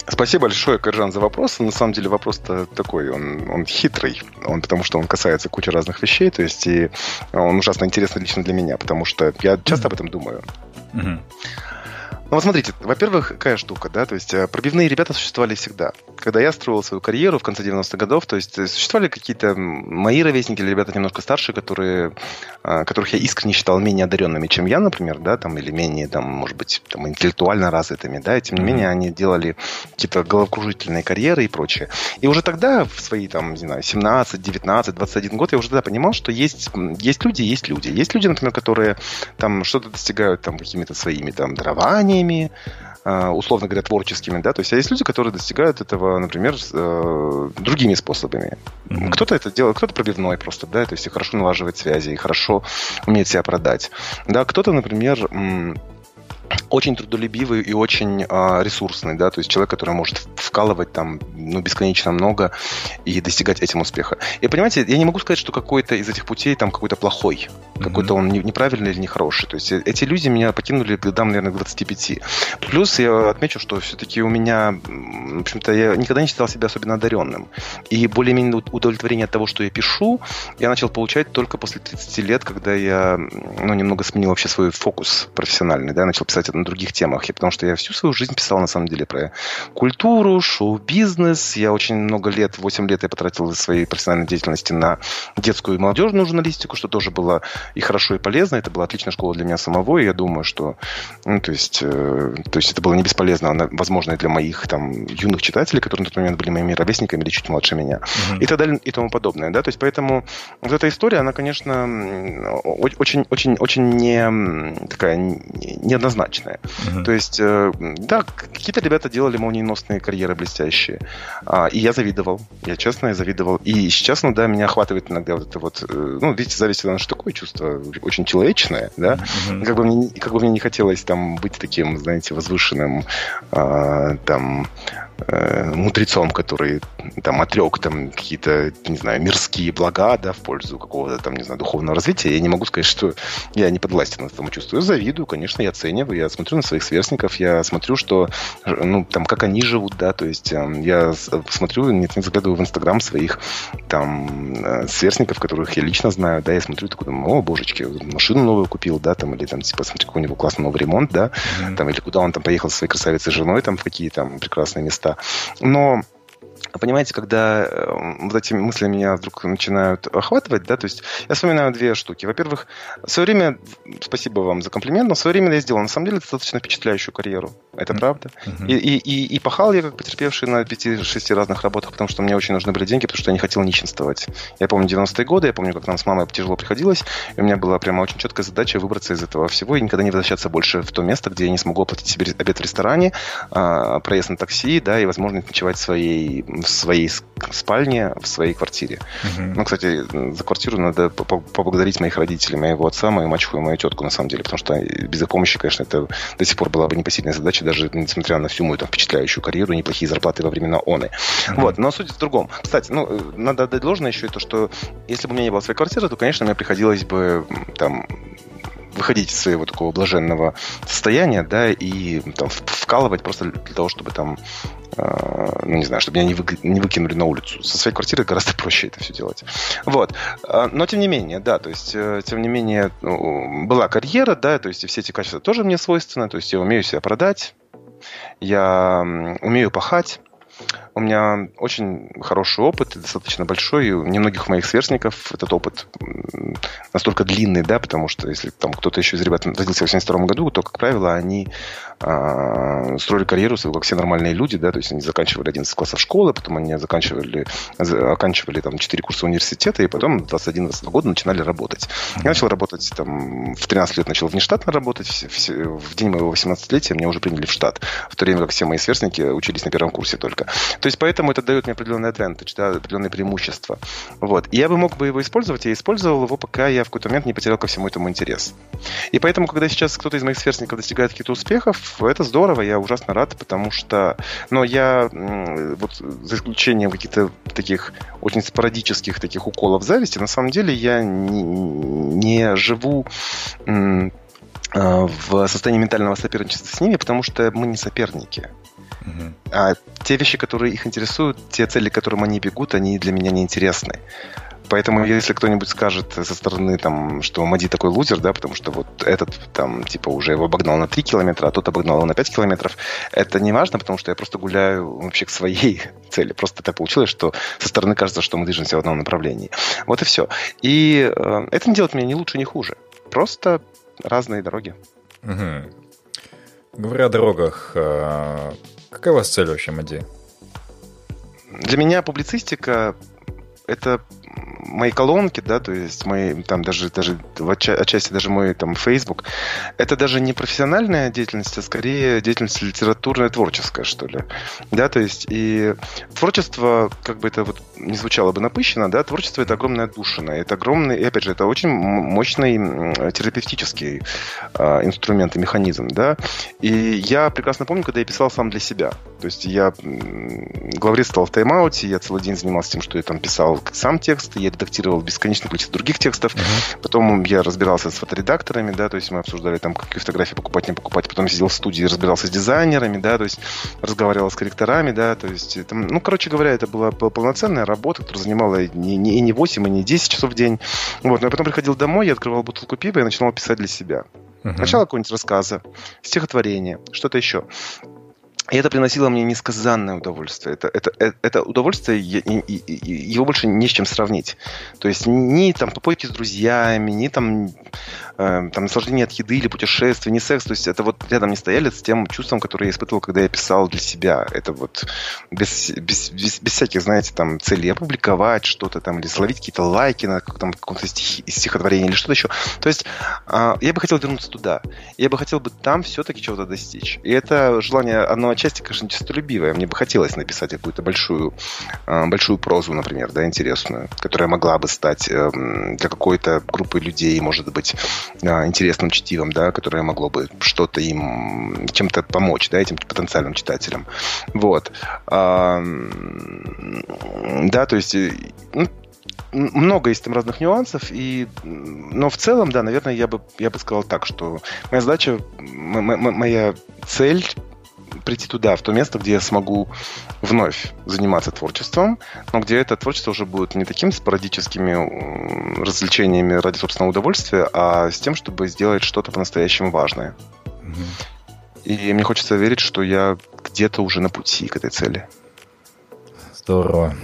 Спасибо большое, Каржан, за вопрос. На самом деле вопрос-то такой, он, он хитрый, он, потому что он касается кучи разных вещей, то есть и он ужасно интересный лично для меня, потому что я часто об этом думаю. Mm-hmm. Ну вот смотрите, во-первых, какая штука, да, то есть э, пробивные ребята существовали всегда. Когда я строил свою карьеру в конце 90-х годов, то есть э, существовали какие-то мои ровесники или ребята немножко старше, которые, э, которых я искренне считал менее одаренными, чем я, например, да, там, или менее, там, может быть, там, интеллектуально развитыми, да, и тем не менее они делали какие-то головокружительные карьеры и прочее. И уже тогда, в свои, там, не знаю, 17, 19, 21 год, я уже тогда понимал, что есть, есть люди, есть люди. Есть люди, например, которые там что-то достигают там какими-то своими там дарованиями, знаниями, э, условно говоря, творческими, да, то есть а есть люди, которые достигают этого, например, э, другими способами. Mm-hmm. Кто-то это делает, кто-то пробивной просто, да, то есть и хорошо налаживает связи, и хорошо умеет себя продать. Да, кто-то, например, очень трудолюбивый и очень э, ресурсный, да, то есть человек, который может вкалывать там, ну, бесконечно много и достигать этим успеха. И понимаете, я не могу сказать, что какой-то из этих путей там какой-то плохой, mm-hmm. какой-то он неправильный или нехороший. То есть э, эти люди меня покинули годам, наверное, 25. Плюс я отмечу, что все-таки у меня, в общем-то, я никогда не считал себя особенно одаренным. И более-менее удовлетворение от того, что я пишу, я начал получать только после 30 лет, когда я, ну, немного сменил вообще свой фокус профессиональный, да, начал писать на других темах, потому что я всю свою жизнь писал, на самом деле, про культуру, шоу-бизнес. Я очень много лет, 8 лет я потратил из своей профессиональной деятельности на детскую и молодежную журналистику, что тоже было и хорошо, и полезно. Это была отличная школа для меня самого, и я думаю, что, ну, то есть, э, то есть это было не бесполезно, а, возможно, и для моих там юных читателей, которые на тот момент были моими ровесниками или чуть младше меня, mm-hmm. и так далее, и тому подобное, да, то есть поэтому вот эта история, она, конечно, очень, очень, очень не такая неоднозначная. Mm-hmm. То есть, э, да, какие-то ребята делали молниеносные карьеры блестящие. А, и я завидовал. Я честно я завидовал. И сейчас, ну да, меня охватывает иногда вот это вот... Э, ну, видите, зависть, это же такое чувство очень человечное, да? Mm-hmm. Как, бы мне, как бы мне не хотелось там быть таким, знаете, возвышенным, а, там, э, мудрецом, который там отрек там какие-то, не знаю, мирские блага, да, в пользу какого-то там, не знаю, духовного развития, я не могу сказать, что я не подвластен этому чувству. Я завидую, конечно, я оцениваю, я смотрю на своих сверстников, я смотрю, что, ну, там, как они живут, да, то есть э, я смотрю, нет, не заглядываю в Инстаграм своих там э, сверстников, которых я лично знаю, да, я смотрю, такой, думаю, о, божечки, машину новую купил, да, там, или там, типа, смотри, какой у него классный новый ремонт, да, mm-hmm. там, или куда он там поехал со своей красавицей женой, там, в какие там прекрасные места. Но понимаете, когда э, вот эти мысли меня вдруг начинают охватывать, да, то есть я вспоминаю две штуки. Во-первых, в свое время, спасибо вам за комплимент, но в свое время я сделал, на самом деле, достаточно впечатляющую карьеру. Это mm-hmm. правда. Mm-hmm. И, и, и, и пахал я как потерпевший на 5-6 разных работах, потому что мне очень нужны были деньги, потому что я не хотел нищенствовать. Я помню 90-е годы, я помню, как нам с мамой тяжело приходилось, и у меня была прямо очень четкая задача выбраться из этого всего и никогда не возвращаться больше в то место, где я не смогу оплатить себе обед в ресторане, а, проезд на такси, да, и возможность ночевать в своей в своей спальне, в своей квартире. Uh-huh. Ну, кстати, за квартиру надо поблагодарить моих родителей, моего отца, мою мачеху и мою тетку, на самом деле, потому что без их помощи, конечно, это до сих пор была бы непосильная задача, даже несмотря на всю мою там, впечатляющую карьеру, неплохие зарплаты во времена ОНы. Uh-huh. Вот, но суть в другом. Кстати, ну, надо отдать должное еще и то, что если бы у меня не было своей квартиры, то, конечно, мне приходилось бы там выходить из своего такого блаженного состояния, да, и там, вкалывать просто для того, чтобы там Э, ну, не знаю, чтобы меня не, вы, не выкинули на улицу. Со своей квартиры гораздо проще это все делать. Вот. Э, но, тем не менее, да, то есть, э, тем не менее, ну, была карьера, да, то есть, и все эти качества тоже мне свойственны, то есть, я умею себя продать, я умею пахать, у меня очень хороший опыт, достаточно большой, и у немногих моих сверстников этот опыт настолько длинный, да, потому что если там кто-то еще из ребят родился в 82 году, то, как правило, они строили карьеру, как все нормальные люди, да, то есть они заканчивали 11 классов школы, потом они заканчивали, оканчивали там 4 курса университета, и потом 21-22 года начинали работать. Я начал работать там, в 13 лет начал внештатно работать, в, в, в день моего 18-летия меня уже приняли в штат, в то время как все мои сверстники учились на первом курсе только. То есть поэтому это дает мне определенный advantage, да, определенные преимущества. Вот. И я бы мог бы его использовать, я использовал его, пока я в какой-то момент не потерял ко всему этому интерес. И поэтому, когда сейчас кто-то из моих сверстников достигает каких-то успехов, это здорово, я ужасно рад, потому что, но я, вот за исключением каких-то таких очень спорадических таких уколов зависти, на самом деле я не, не живу а, в состоянии ментального соперничества с ними, потому что мы не соперники. Uh-huh. А те вещи, которые их интересуют, те цели, к которым они бегут, они для меня не интересны. Поэтому, если кто-нибудь скажет со стороны, там, что Мади такой лузер, да, потому что вот этот, там, типа, уже его обогнал на 3 километра, а тот обогнал его на 5 километров, это не важно, потому что я просто гуляю вообще к своей цели. Просто так получилось, что со стороны кажется, что мы движемся в одном направлении. Вот и все. И э, это не делает меня ни лучше, ни хуже. Просто разные дороги. Угу. Говоря о дорогах, э, какая у вас цель вообще, Мади? Для меня публицистика это мои колонки, да, то есть мои там даже, даже в отчасти даже мой там Facebook, это даже не профессиональная деятельность, а скорее деятельность литературная, творческая, что ли. Да, то есть и творчество, как бы это вот не звучало бы напыщенно, да, творчество это огромная душина, это огромный, и опять же, это очень мощный терапевтический э, инструмент и механизм, да. И я прекрасно помню, когда я писал сам для себя. То есть я главредствовал в тайм-ауте, я целый день занимался тем, что я там писал сам текст, я редактировал бесконечное количество других текстов. Uh-huh. Потом я разбирался с фоторедакторами, да, то есть мы обсуждали там, какие фотографии покупать, не покупать. Потом сидел в студии, разбирался с дизайнерами, да, то есть разговаривал с корректорами, да, то есть, там, ну, короче говоря, это была полноценная работа, которая занимала не, не, и не 8, и не 10 часов в день. Вот, но я потом приходил домой, я открывал бутылку пива и начинал писать для себя. Uh-huh. Сначала какое-нибудь рассказа, стихотворение, что-то еще. И это приносило мне несказанное удовольствие. Это, это, это, это удовольствие, его больше не с чем сравнить. То есть ни там попойки с друзьями, ни там, э, там наслаждение от еды или путешествия, ни секс. То есть это вот рядом не стояли с тем чувством, которое я испытывал, когда я писал для себя. Это вот без, без, без, без всяких, знаете, там целей опубликовать что-то там или словить какие-то лайки на там, каком-то стих, стихотворении или что-то еще. То есть э, я бы хотел вернуться туда. Я бы хотел бы там все-таки чего-то достичь. И это желание одно отчасти, конечно, честолюбивая. Мне бы хотелось написать какую-то большую, а, большую прозу, например, да, интересную, которая могла бы стать эм, для какой-то группы людей, может быть, интересным чтивом, да, которое могло бы что-то им, чем-то помочь, да, этим потенциальным читателям. Вот. Да, то есть ну, много есть там разных нюансов, и, но в целом, да, наверное, я бы, я бы сказал так, что моя задача, моя цель прийти туда, в то место, где я смогу вновь заниматься творчеством, но где это творчество уже будет не такими спорадическими развлечениями ради собственного удовольствия, а с тем, чтобы сделать что-то по-настоящему важное. Mm-hmm. И мне хочется верить, что я где-то уже на пути к этой цели. Здорово.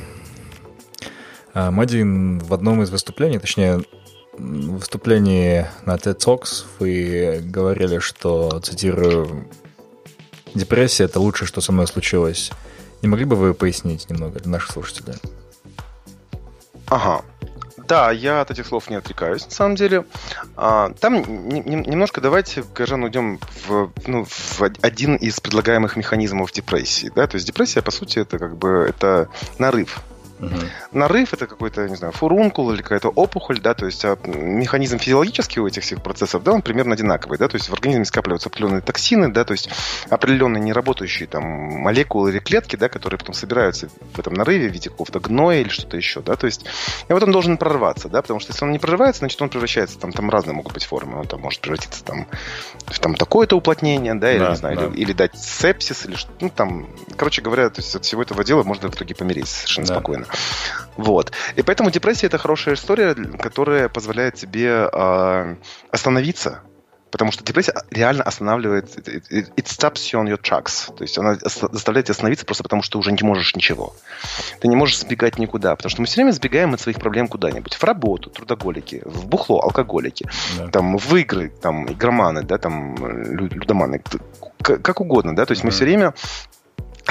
А, Мадин в одном из выступлений, точнее, в выступлении на TED Talks вы говорили, что, цитирую, депрессия — это лучшее, что со мной случилось. Не могли бы вы пояснить немного для наших слушателей? Ага. Да, я от этих слов не отрекаюсь, на самом деле. А, там немножко давайте, Кажан, уйдем в, ну, в один из предлагаемых механизмов депрессии. Да? То есть депрессия, по сути, это как бы это нарыв Угу. Нарыв это какой-то, не знаю, фурункул или какая-то опухоль, да, то есть а механизм физиологический у этих всех процессов, да, он примерно одинаковый, да, то есть в организме скапливаются определенные токсины, да, то есть определенные неработающие там молекулы или клетки, да, которые потом собираются в этом нарыве в виде какого-то гноя или что-то еще, да, то есть и вот он должен прорваться, да, потому что если он не прорывается, значит он превращается, там, там разные могут быть формы, он там может превратиться там в там такое-то уплотнение, да, или, да, не знаю, да. или, или дать сепсис, или что, ну, там, короче говоря, то есть от всего этого дела можно в итоге помереть совершенно да. спокойно. Вот. И поэтому депрессия это хорошая история, которая позволяет тебе э, остановиться, Потому что депрессия реально останавливает, it stops you on your tracks. То есть она заставляет тебя остановиться просто потому, что ты уже не можешь ничего. Ты не можешь сбегать никуда, потому что мы все время сбегаем от своих проблем куда-нибудь. В работу, трудоголики, в бухло, алкоголики, да. там, в игры, там, игроманы, да, там, людоманы, как угодно, да, то есть мы все время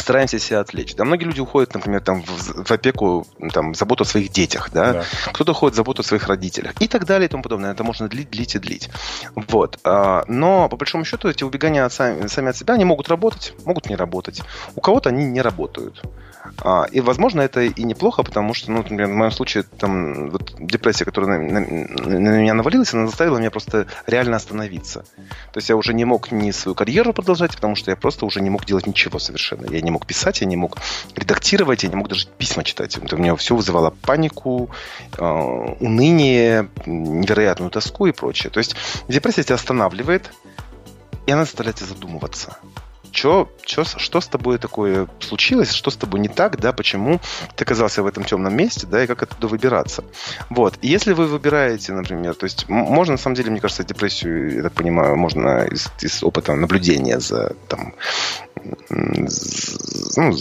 стараемся себя отвлечь. Да, многие люди уходят, например, там, в, в опеку, там, заботу о своих детях, да? да. Кто-то уходит в заботу о своих родителях и так далее и тому подобное. Это можно длить, длить и длить. Вот. А, но, по большому счету, эти убегания от сами, сами от себя, они могут работать, могут не работать. У кого-то они не работают. А, и, возможно, это и неплохо, потому что, ну, например, в моем случае, там, вот депрессия, которая на, на, на меня навалилась, она заставила меня просто реально остановиться. То есть я уже не мог ни свою карьеру продолжать, потому что я просто уже не мог делать ничего совершенно. Я не мог писать, я не мог редактировать, я не мог даже письма читать. Это у меня все вызывало панику, э, уныние, невероятную тоску и прочее. То есть депрессия тебя останавливает, и она заставляет тебя задумываться чё, чё, что с тобой такое случилось, что с тобой не так, да, почему ты оказался в этом темном месте, да, и как оттуда выбираться. Вот. И если вы выбираете, например, то есть можно, на самом деле, мне кажется, депрессию, я так понимаю, можно из, из опыта наблюдения за там, ну,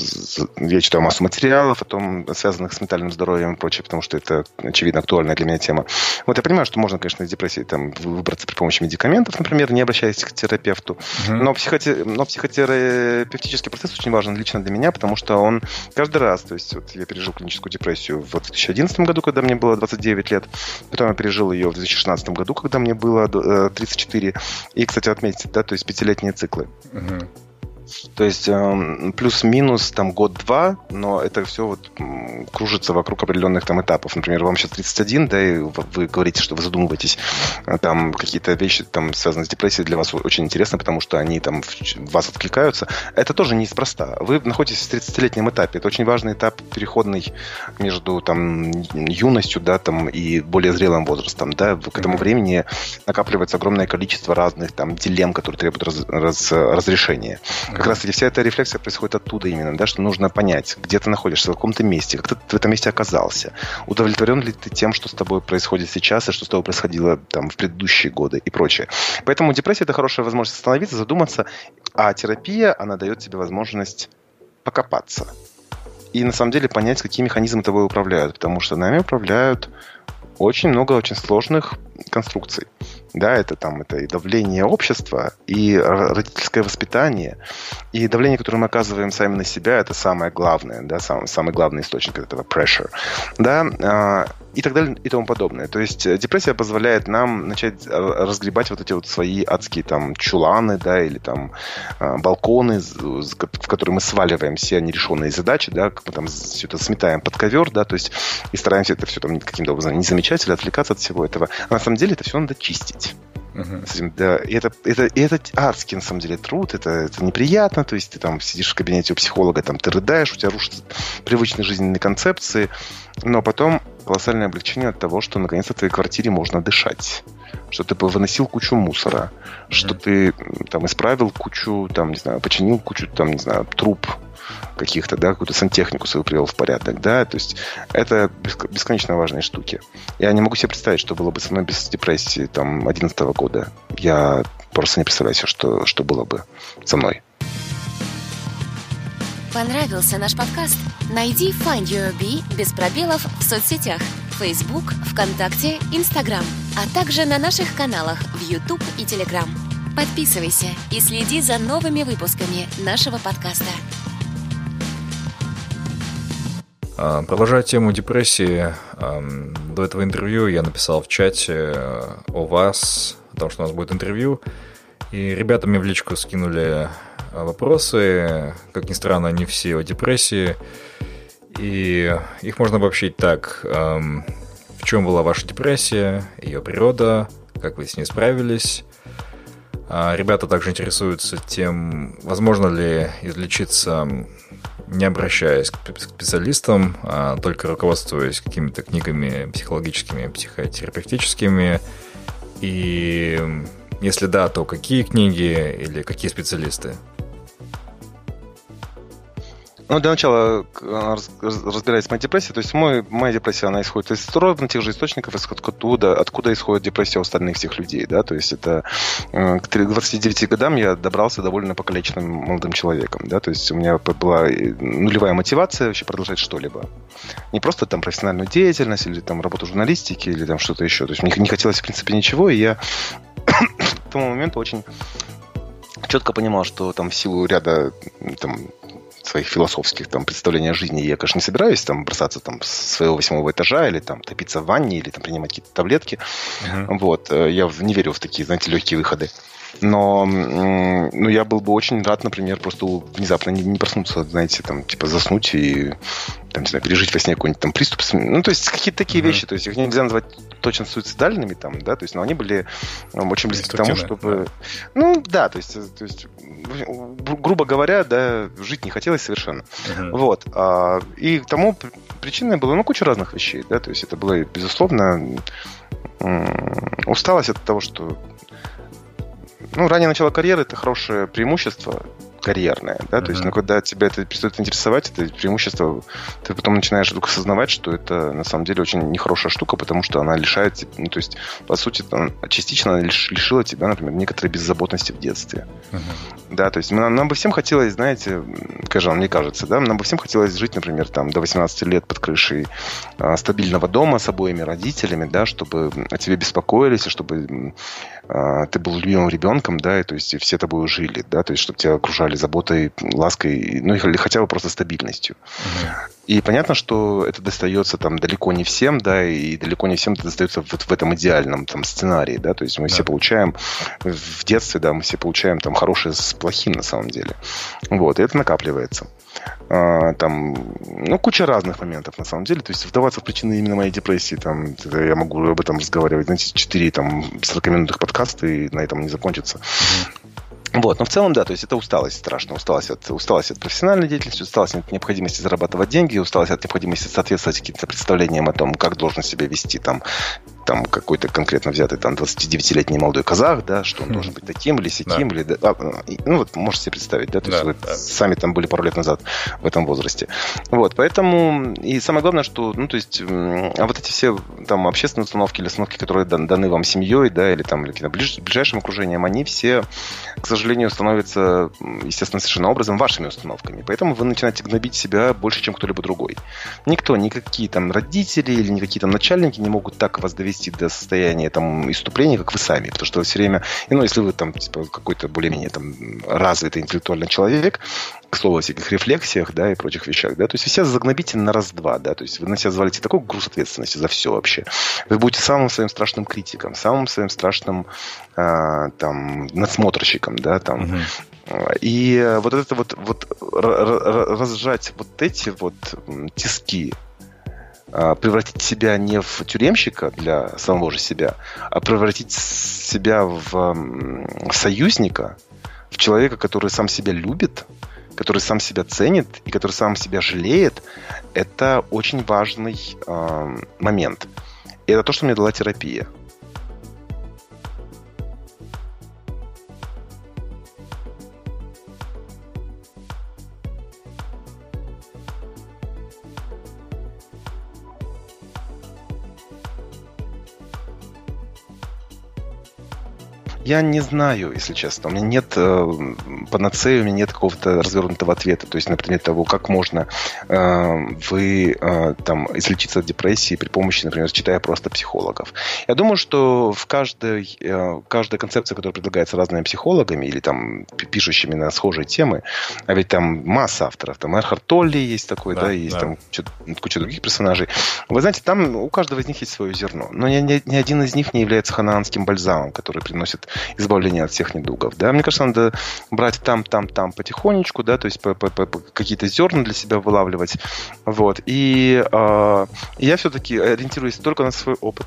я читаю массу материалов о том, связанных с ментальным здоровьем и прочее, потому что это, очевидно, актуальная для меня тема. Вот я понимаю, что можно, конечно, из депрессии там, выбраться при помощи медикаментов, например, не обращаясь к терапевту. Uh-huh. Но, психоте... но психотерапевтический процесс очень важен лично для меня, потому что он каждый раз, то есть вот я пережил клиническую депрессию в 2011 году, когда мне было 29 лет, потом я пережил ее в 2016 году, когда мне было 34. Э, и, кстати, отметьте, да, то есть пятилетние циклы. Uh-huh. То есть э, плюс-минус там год-два, но это все вот кружится вокруг определенных там этапов. Например, вам сейчас 31, да, и вы говорите, что вы задумываетесь, э, там какие-то вещи, там, связанные с депрессией, для вас очень интересны, потому что они там в вас откликаются. Это тоже неспроста. Вы находитесь в 30-летнем этапе. Это очень важный этап переходный между там юностью, да, там и более зрелым возрастом, да. К этому времени накапливается огромное количество разных там дилемм, которые требуют раз, раз, разрешения. Как раз таки вся эта рефлексия происходит оттуда именно, да, что нужно понять, где ты находишься, в каком-то месте, как ты в этом месте оказался. Удовлетворен ли ты тем, что с тобой происходит сейчас, и что с тобой происходило там в предыдущие годы и прочее. Поэтому депрессия – это хорошая возможность остановиться, задуматься, а терапия, она дает тебе возможность покопаться. И на самом деле понять, какие механизмы тобой управляют. Потому что нами управляют очень много очень сложных конструкций. Да, это там это и давление общества, и родительское воспитание, и давление, которое мы оказываем сами на себя, это самое главное, да, самый, самый главный источник этого pressure. Да, а, и так далее и тому подобное. То есть э, депрессия позволяет нам начать э, разгребать вот эти вот свои адские там чуланы, да, или там э, балконы, в которые мы сваливаем все нерешенные задачи, да, мы там все это сметаем под ковер, да, то есть и стараемся это все там каким-то образом не замечать или отвлекаться от всего этого. А на самом деле это все надо чистить. Uh-huh. Да, и это, это, и это адский, на самом деле, труд, это, это неприятно, то есть ты там сидишь в кабинете у психолога, там ты рыдаешь, у тебя рушатся привычные жизненные концепции, но потом колоссальное облегчение от того, что наконец-то в твоей квартире можно дышать. Что ты выносил кучу мусора, mm-hmm. что ты там исправил кучу, там, не знаю, починил кучу, там, не знаю, труб каких-то, да, какую-то сантехнику свою привел в порядок, да, то есть это бесконечно важные штуки. Я не могу себе представить, что было бы со мной без депрессии там 11 года. Я просто не представляю себе, что, что было бы со мной. Понравился наш подкаст? Найди Find Your Bee без пробелов в соцсетях Facebook, ВКонтакте, Instagram, а также на наших каналах в YouTube и Telegram. Подписывайся и следи за новыми выпусками нашего подкаста. А, продолжая тему депрессии, до этого интервью я написал в чате э, о вас, о том, что у нас будет интервью, и ребята мне в личку скинули а, вопросы. Как ни странно, они все о депрессии. И их можно обобщить так. В чем была ваша депрессия, ее природа, как вы с ней справились. А, ребята также интересуются тем, возможно ли излечиться, не обращаясь к специалистам, а только руководствуясь какими-то книгами психологическими, психотерапевтическими. И если да, то какие книги или какие специалисты? Ну, для начала разбираясь с моей депрессией, то есть мой, моя депрессия, она исходит из ровно тех же источников, откуда, откуда исходит депрессия у остальных всех людей, да, то есть это э, к 29 годам я добрался довольно покалеченным молодым человеком, да, то есть у меня была нулевая мотивация вообще продолжать что-либо. Не просто там профессиональную деятельность или там работу в журналистике или там что-то еще, то есть мне не хотелось в принципе ничего, и я к тому моменту очень четко понимал, что там в силу ряда там, своих философских там представлений о жизни я, конечно, не собираюсь там бросаться там с своего восьмого этажа или там топиться в ванне или там принимать какие-то таблетки. Uh-huh. Вот. Э, я не верю в такие, знаете, легкие выходы. Но ну, я был бы очень рад, например, просто внезапно не, не проснуться, знаете, там, типа, заснуть и там, не знаю, пережить во сне какой-нибудь там приступ. Ну, то есть какие-то такие mm-hmm. вещи, то есть их нельзя назвать точно суицидальными там, да, то есть, но они были очень близки к тому, чтобы... Ну, да, то есть, то есть, грубо говоря, да, жить не хотелось совершенно. Mm-hmm. Вот. А, и к тому причиной было, ну, куча разных вещей, да, то есть это было, безусловно, усталость от того, что ну, раннее начало карьеры это хорошее преимущество, карьерное, да, mm-hmm. то есть, но когда тебя это перестает интересовать, это преимущество, ты потом начинаешь вдруг осознавать, что это на самом деле очень нехорошая штука, потому что она лишает тебя, ну, то есть, по сути, там, частично она лишила тебя, например, некоторой беззаботности в детстве. Mm-hmm. Да, то есть нам, нам бы всем хотелось, знаете, скажем, мне кажется, да, нам бы всем хотелось жить, например, там, до 18 лет под крышей а, стабильного дома с обоими родителями, да, чтобы о тебе беспокоились, и чтобы а, ты был любимым ребенком, да, и то есть все тобой жили, да, то есть чтобы тебя окружали заботой, лаской, ну или хотя бы просто стабильностью. И понятно, что это достается там далеко не всем, да, и далеко не всем это достается вот в этом идеальном там сценарии, да, то есть мы да. все получаем в детстве, да, мы все получаем там хорошее с плохим на самом деле. Вот, и это накапливается. А, там, ну, куча разных моментов, на самом деле. То есть вдаваться в причины именно моей депрессии, там, я могу об этом разговаривать, знаете, 4 там 40-минутных подкаста, и на этом не закончится. Вот, но в целом, да, то есть это усталость страшно. Усталость от, усталость от профессиональной деятельности, усталость от необходимости зарабатывать деньги, усталость от необходимости соответствовать каким-то представлениям о том, как должен себя вести там там какой-то конкретно взятый там 29-летний молодой казах, да, что он mm. должен быть таким или сяким, да. или... Да, а, ну, вот можете себе представить, да, то да, есть вы да. сами там были пару лет назад в этом возрасте. Вот, поэтому... И самое главное, что, ну, то есть, а вот эти все там общественные установки или установки, которые даны вам семьей, да, или там или ближ, ближайшим окружением, они все, к сожалению, становятся, естественно, совершенно образом вашими установками. Поэтому вы начинаете гнобить себя больше, чем кто-либо другой. Никто, никакие там родители или никакие там начальники не могут так вас довести довести до состояния там иступления, как вы сами. Потому что все время, ну, если вы там типа, какой-то более-менее там развитый интеллектуальный человек, к слову о всяких рефлексиях, да, и прочих вещах, да, то есть вы себя загнобите на раз-два, да, то есть вы на себя завалите такой груз ответственности за все вообще. Вы будете самым своим страшным критиком, самым своим страшным э, там надсмотрщиком, да, там, угу. И вот это вот, вот разжать вот эти вот тиски, превратить себя не в тюремщика для самого же себя, а превратить себя в, союзника, в человека, который сам себя любит, который сам себя ценит и который сам себя жалеет, это очень важный э, момент. И это то, что мне дала терапия. Я не знаю, если честно. У меня нет э, панацеи, у меня нет какого-то развернутого ответа. То есть, например, того, как можно э, вы э, там излечиться от депрессии при помощи, например, читая просто психологов. Я думаю, что в каждой, э, каждая концепция, которая предлагается разными психологами или там пишущими на схожие темы, а ведь там масса авторов, там Эрхард Толли есть такой, да, да есть да. там куча других персонажей. Вы знаете, там у каждого из них есть свое зерно. Но ни, ни, ни один из них не является ханаанским бальзамом, который приносит избавления от всех недугов. Да? Мне кажется, надо брать там, там, там потихонечку, да, то есть какие-то зерна для себя вылавливать. Вот. И э, я все-таки ориентируюсь только на свой опыт.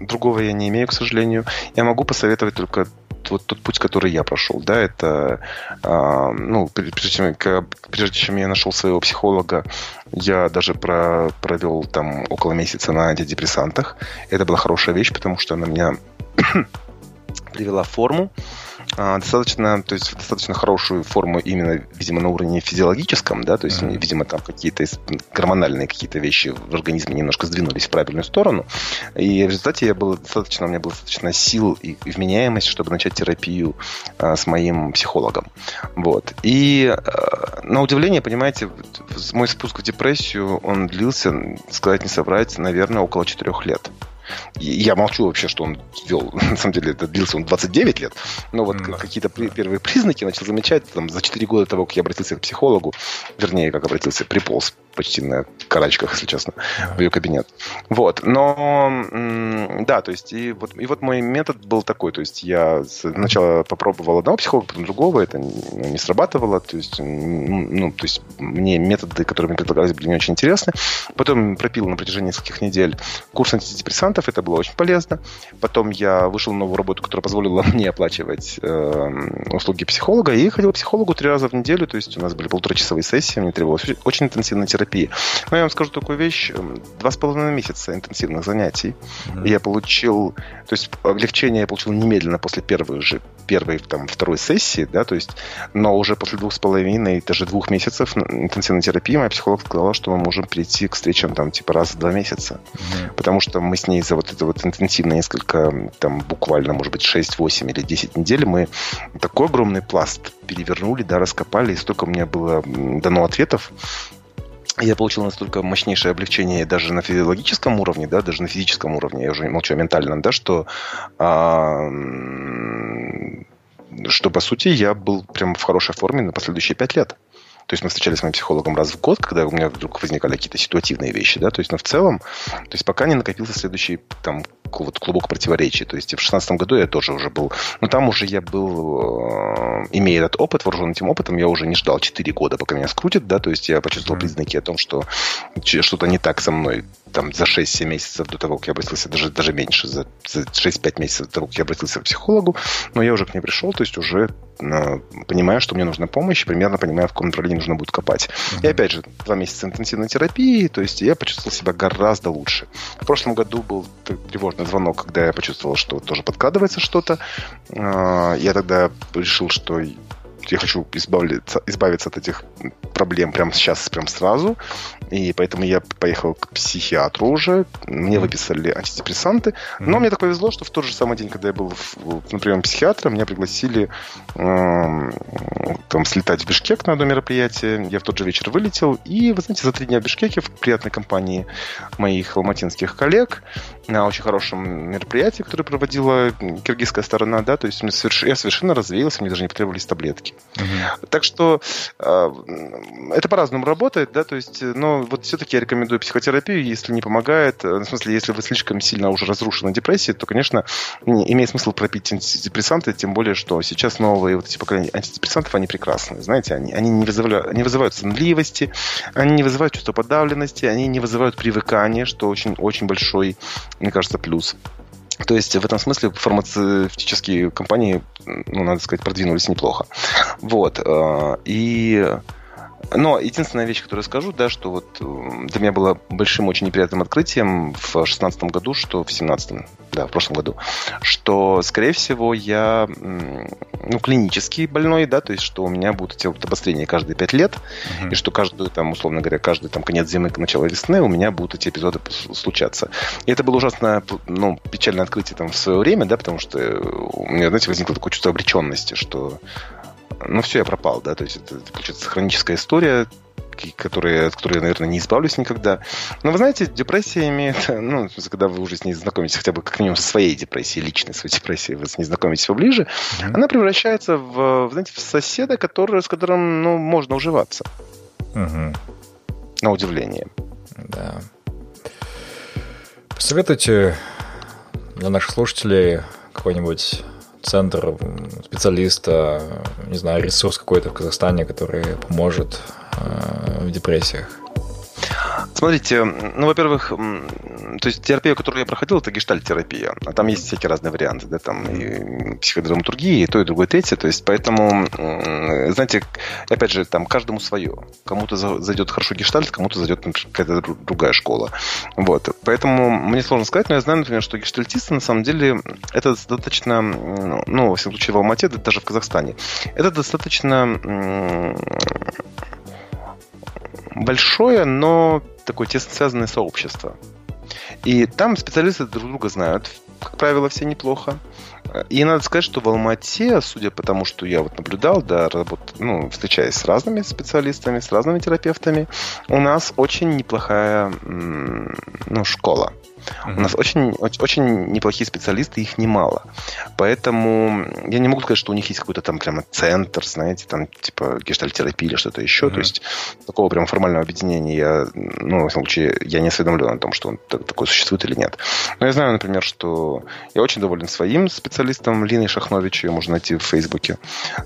Другого я не имею, к сожалению. Я могу посоветовать только вот тот путь, который я прошел, да, это, э, ну, прежде чем, прежде чем я нашел своего психолога, я даже про, провел там около месяца на антидепрессантах. Это была хорошая вещь, потому что она меня привела форму. а, достаточно, то есть достаточно хорошую форму именно, видимо, на уровне физиологическом, да, то есть, mm-hmm. видимо, там какие-то гормональные какие-то вещи в организме немножко сдвинулись в правильную сторону, и в результате я был достаточно, у меня было достаточно сил и вменяемость, чтобы начать терапию а, с моим психологом, вот, и а, на удивление, понимаете, мой спуск в депрессию, он длился, сказать не соврать, наверное, около четырех лет. Я молчу вообще, что он вел, на самом деле, это длился он 29 лет, но вот mm-hmm. какие-то при, первые признаки начал замечать. Там, за 4 года того, как я обратился к психологу, вернее, как обратился, приполз почти на карачках, если честно, в ее кабинет. Вот, но, да, то есть, и вот, и вот мой метод был такой, то есть я сначала попробовал одного психолога, потом другого, это не срабатывало, то есть, ну, то есть мне методы, которые мне предлагались, были не очень интересны. Потом пропил на протяжении нескольких недель курс антидепрессантов, это было очень полезно. Потом я вышел на новую работу, которая позволила мне оплачивать э, услуги психолога, и ходил к психологу три раза в неделю, то есть у нас были полуторачасовые сессии, мне требовалась очень интенсивная терапия. Но я вам скажу такую вещь, эм, два с половиной месяца интенсивных занятий, mm-hmm. я получил, то есть облегчение я получил немедленно после первой же, первой, там, второй сессии, да, то есть, но уже после двух с половиной, даже двух месяцев интенсивной терапии моя психолог сказала, что мы можем прийти к встречам там типа раз в два месяца, mm-hmm. потому что мы с ней за вот это вот интенсивно несколько, там буквально, может быть, 6, 8 или 10 недель мы такой огромный пласт перевернули, да, раскопали, и столько мне было дано ответов, я получил настолько мощнейшее облегчение даже на физиологическом уровне, да, даже на физическом уровне, я уже молчу о ментальном, да, что а, что, по сути, я был прям в хорошей форме на последующие пять лет. То есть мы встречались с моим психологом раз в год, когда у меня вдруг возникали какие-то ситуативные вещи, да, то есть, но в целом, то есть пока не накопился следующий там вот клубок противоречий. То есть в шестнадцатом году я тоже уже был, но там уже я был, э, имея этот опыт, вооружен этим опытом, я уже не ждал 4 года, пока меня скрутит, да, то есть я почувствовал mm-hmm. признаки о том, что что-то не так со мной там за 6-7 месяцев до того, как я обратился, даже, даже меньше, за, за 6-5 месяцев до того, как я обратился к психологу, но я уже к ней пришел, то есть уже э, понимаю, что мне нужна помощь, примерно понимаю, в каком направлении нужно будет копать. Mm-hmm. И опять же, два месяца интенсивной терапии, то есть я почувствовал себя гораздо лучше. В прошлом году был тревожный звонок, когда я почувствовал, что тоже подкрадывается что-то. Э, я тогда решил, что я хочу избавиться, избавиться от этих проблем прямо сейчас, прямо сразу. И поэтому я поехал к психиатру уже. Мне выписали антидепрессанты. Mm-hmm. Но мне так повезло, что в тот же самый день, когда я был в, на приеме психиатра, меня пригласили э, там слетать в Бишкек на одно мероприятие. Я в тот же вечер вылетел. И, вы знаете, за три дня в Бишкеке в приятной компании моих алматинских коллег на очень хорошем мероприятии, которое проводила киргизская сторона, да, то есть я совершенно развеялся, мне даже не потребовались таблетки. Uh-huh. Так что э, это по-разному работает, да, то есть, но вот все-таки я рекомендую психотерапию, если не помогает, э, в смысле, если вы слишком сильно уже разрушены депрессией, то, конечно, имеет смысл пропить антидепрессанты, тем более, что сейчас новые вот эти поколения антидепрессантов, они прекрасные, знаете, они, они не, вызывают, они вызывают сонливости, они не вызывают чувство подавленности, они не вызывают привыкания, что очень-очень большой мне кажется, плюс. То есть в этом смысле фармацевтические компании, ну, надо сказать, продвинулись неплохо. Вот. Э, и но единственная вещь, которую я скажу, да, что вот э, для меня было большим, очень неприятным открытием в 2016 году, что в 2017, да, в прошлом году, что, скорее всего, я, ну, клинический больной, да, то есть, что у меня будут эти вот обострения каждые 5 лет, uh-huh. и что каждую, там, условно говоря, каждый там конец зимы, начало весны у меня будут эти эпизоды случаться. И это было ужасно, ну, печальное открытие там в свое время, да, потому что у меня, знаете, возникло такое чувство обреченности, что ну все, я пропал, да, то есть это, получается, хроническая история, которая, от которой я, наверное, не избавлюсь никогда. Но вы знаете, депрессия имеет, ну, когда вы уже с ней знакомитесь, хотя бы как минимум со своей депрессией, личной своей депрессией, вы с ней знакомитесь поближе, mm-hmm. она превращается в, знаете, в соседа, который, с которым, ну, можно уживаться. Mm-hmm. На удивление. Да. Посоветуйте для наших слушателей какой-нибудь центр специалиста, не знаю, ресурс какой-то в Казахстане, который поможет э, в депрессиях? Смотрите, ну, во-первых, то есть терапия, которую я проходил, это гештальт-терапия. А там есть всякие разные варианты, да, там и психодраматургия, и то, и другое, и третье. То есть поэтому, знаете, опять же, там каждому свое. Кому-то зайдет хорошо гештальт, кому-то зайдет какая-то другая школа. Вот. Поэтому мне сложно сказать, но я знаю, например, что гештальтисты, на самом деле, это достаточно, ну, во всяком случае, в Алмате, даже в Казахстане, это достаточно большое, но такое тесно связанное сообщество. И там специалисты друг друга знают, как правило, все неплохо. И надо сказать, что в Алмате, судя по тому, что я вот наблюдал, да, работ, ну, встречаясь с разными специалистами, с разными терапевтами, у нас очень неплохая ну, школа. Mm-hmm. У нас очень, очень, неплохие специалисты, их немало. Поэтому я не могу сказать, что у них есть какой-то там прямо центр, знаете, там типа гештальтерапия или что-то еще. Mm-hmm. То есть такого прямо формального объединения я, ну, в случае, я не осведомлен о том, что он такой существует или нет. Но я знаю, например, что я очень доволен своим специалистом Линой Шахнович, ее можно найти в Фейсбуке.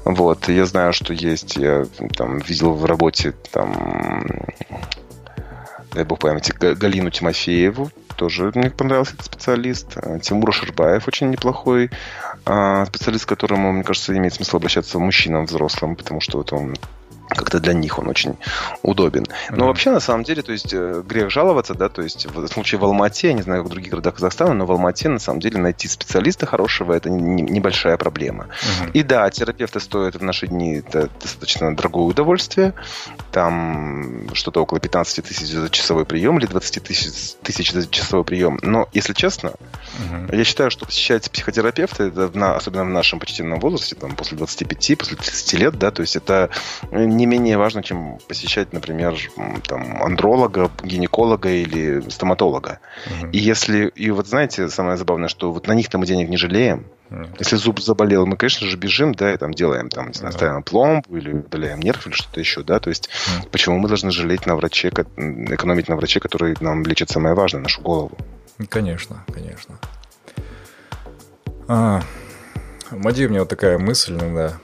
Вот. я знаю, что есть, я там видел в работе там дай бог памяти, Галину Тимофееву, тоже мне понравился этот специалист. А, Тимур Шербаев очень неплохой а, специалист, к которому, мне кажется, имеет смысл обращаться мужчинам взрослым, потому что вот он как-то для них он очень удобен. Но mm-hmm. вообще, на самом деле, то есть э, грех жаловаться, да, то есть в случае в Алмате, я не знаю, как в других городах Казахстана, но в Алмате, на самом деле, найти специалиста хорошего – это не, небольшая проблема. Mm-hmm. И да, терапевты стоят в наши дни это достаточно дорогое удовольствие. Там что-то около 15 тысяч за часовой прием или 20 тысяч, тысяч за часовой прием. Но, если честно, mm-hmm. я считаю, что посещать психотерапевта, это в, особенно в нашем почтенном возрасте, там, после 25, после 30 лет, да, то есть это не менее важно, чем посещать, например, там, андролога, гинеколога или стоматолога. Угу. И если, и вот знаете, самое забавное, что вот на них-то мы денег не жалеем. Угу. Если зуб заболел, мы, конечно же, бежим, да, и там делаем, там, не знаю, ставим пломбу или удаляем нерв или что-то еще, да, то есть угу. почему мы должны жалеть на враче, экономить на враче, который нам лечит самое важное, нашу голову? Конечно, конечно. А, Мади, у меня вот такая мысль иногда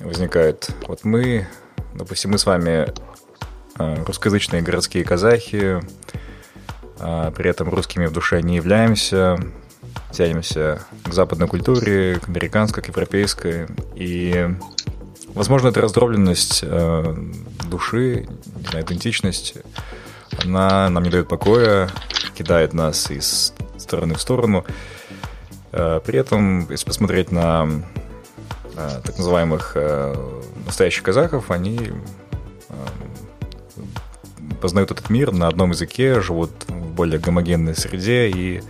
возникает. Вот мы Допустим, мы с вами э, русскоязычные городские казахи, а при этом русскими в душе не являемся, тянемся к западной культуре, к американской, к европейской. И, возможно, эта раздробленность э, души, идентичность, она нам не дает покоя, кидает нас из стороны в сторону. Э, при этом, если посмотреть на так называемых настоящих казахов, они познают этот мир на одном языке, живут в более гомогенной среде, и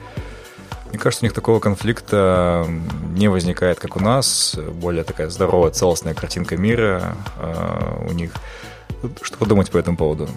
мне кажется, у них такого конфликта не возникает, как у нас, более такая здоровая, целостная картинка мира у них. Что вы думаете по этому поводу?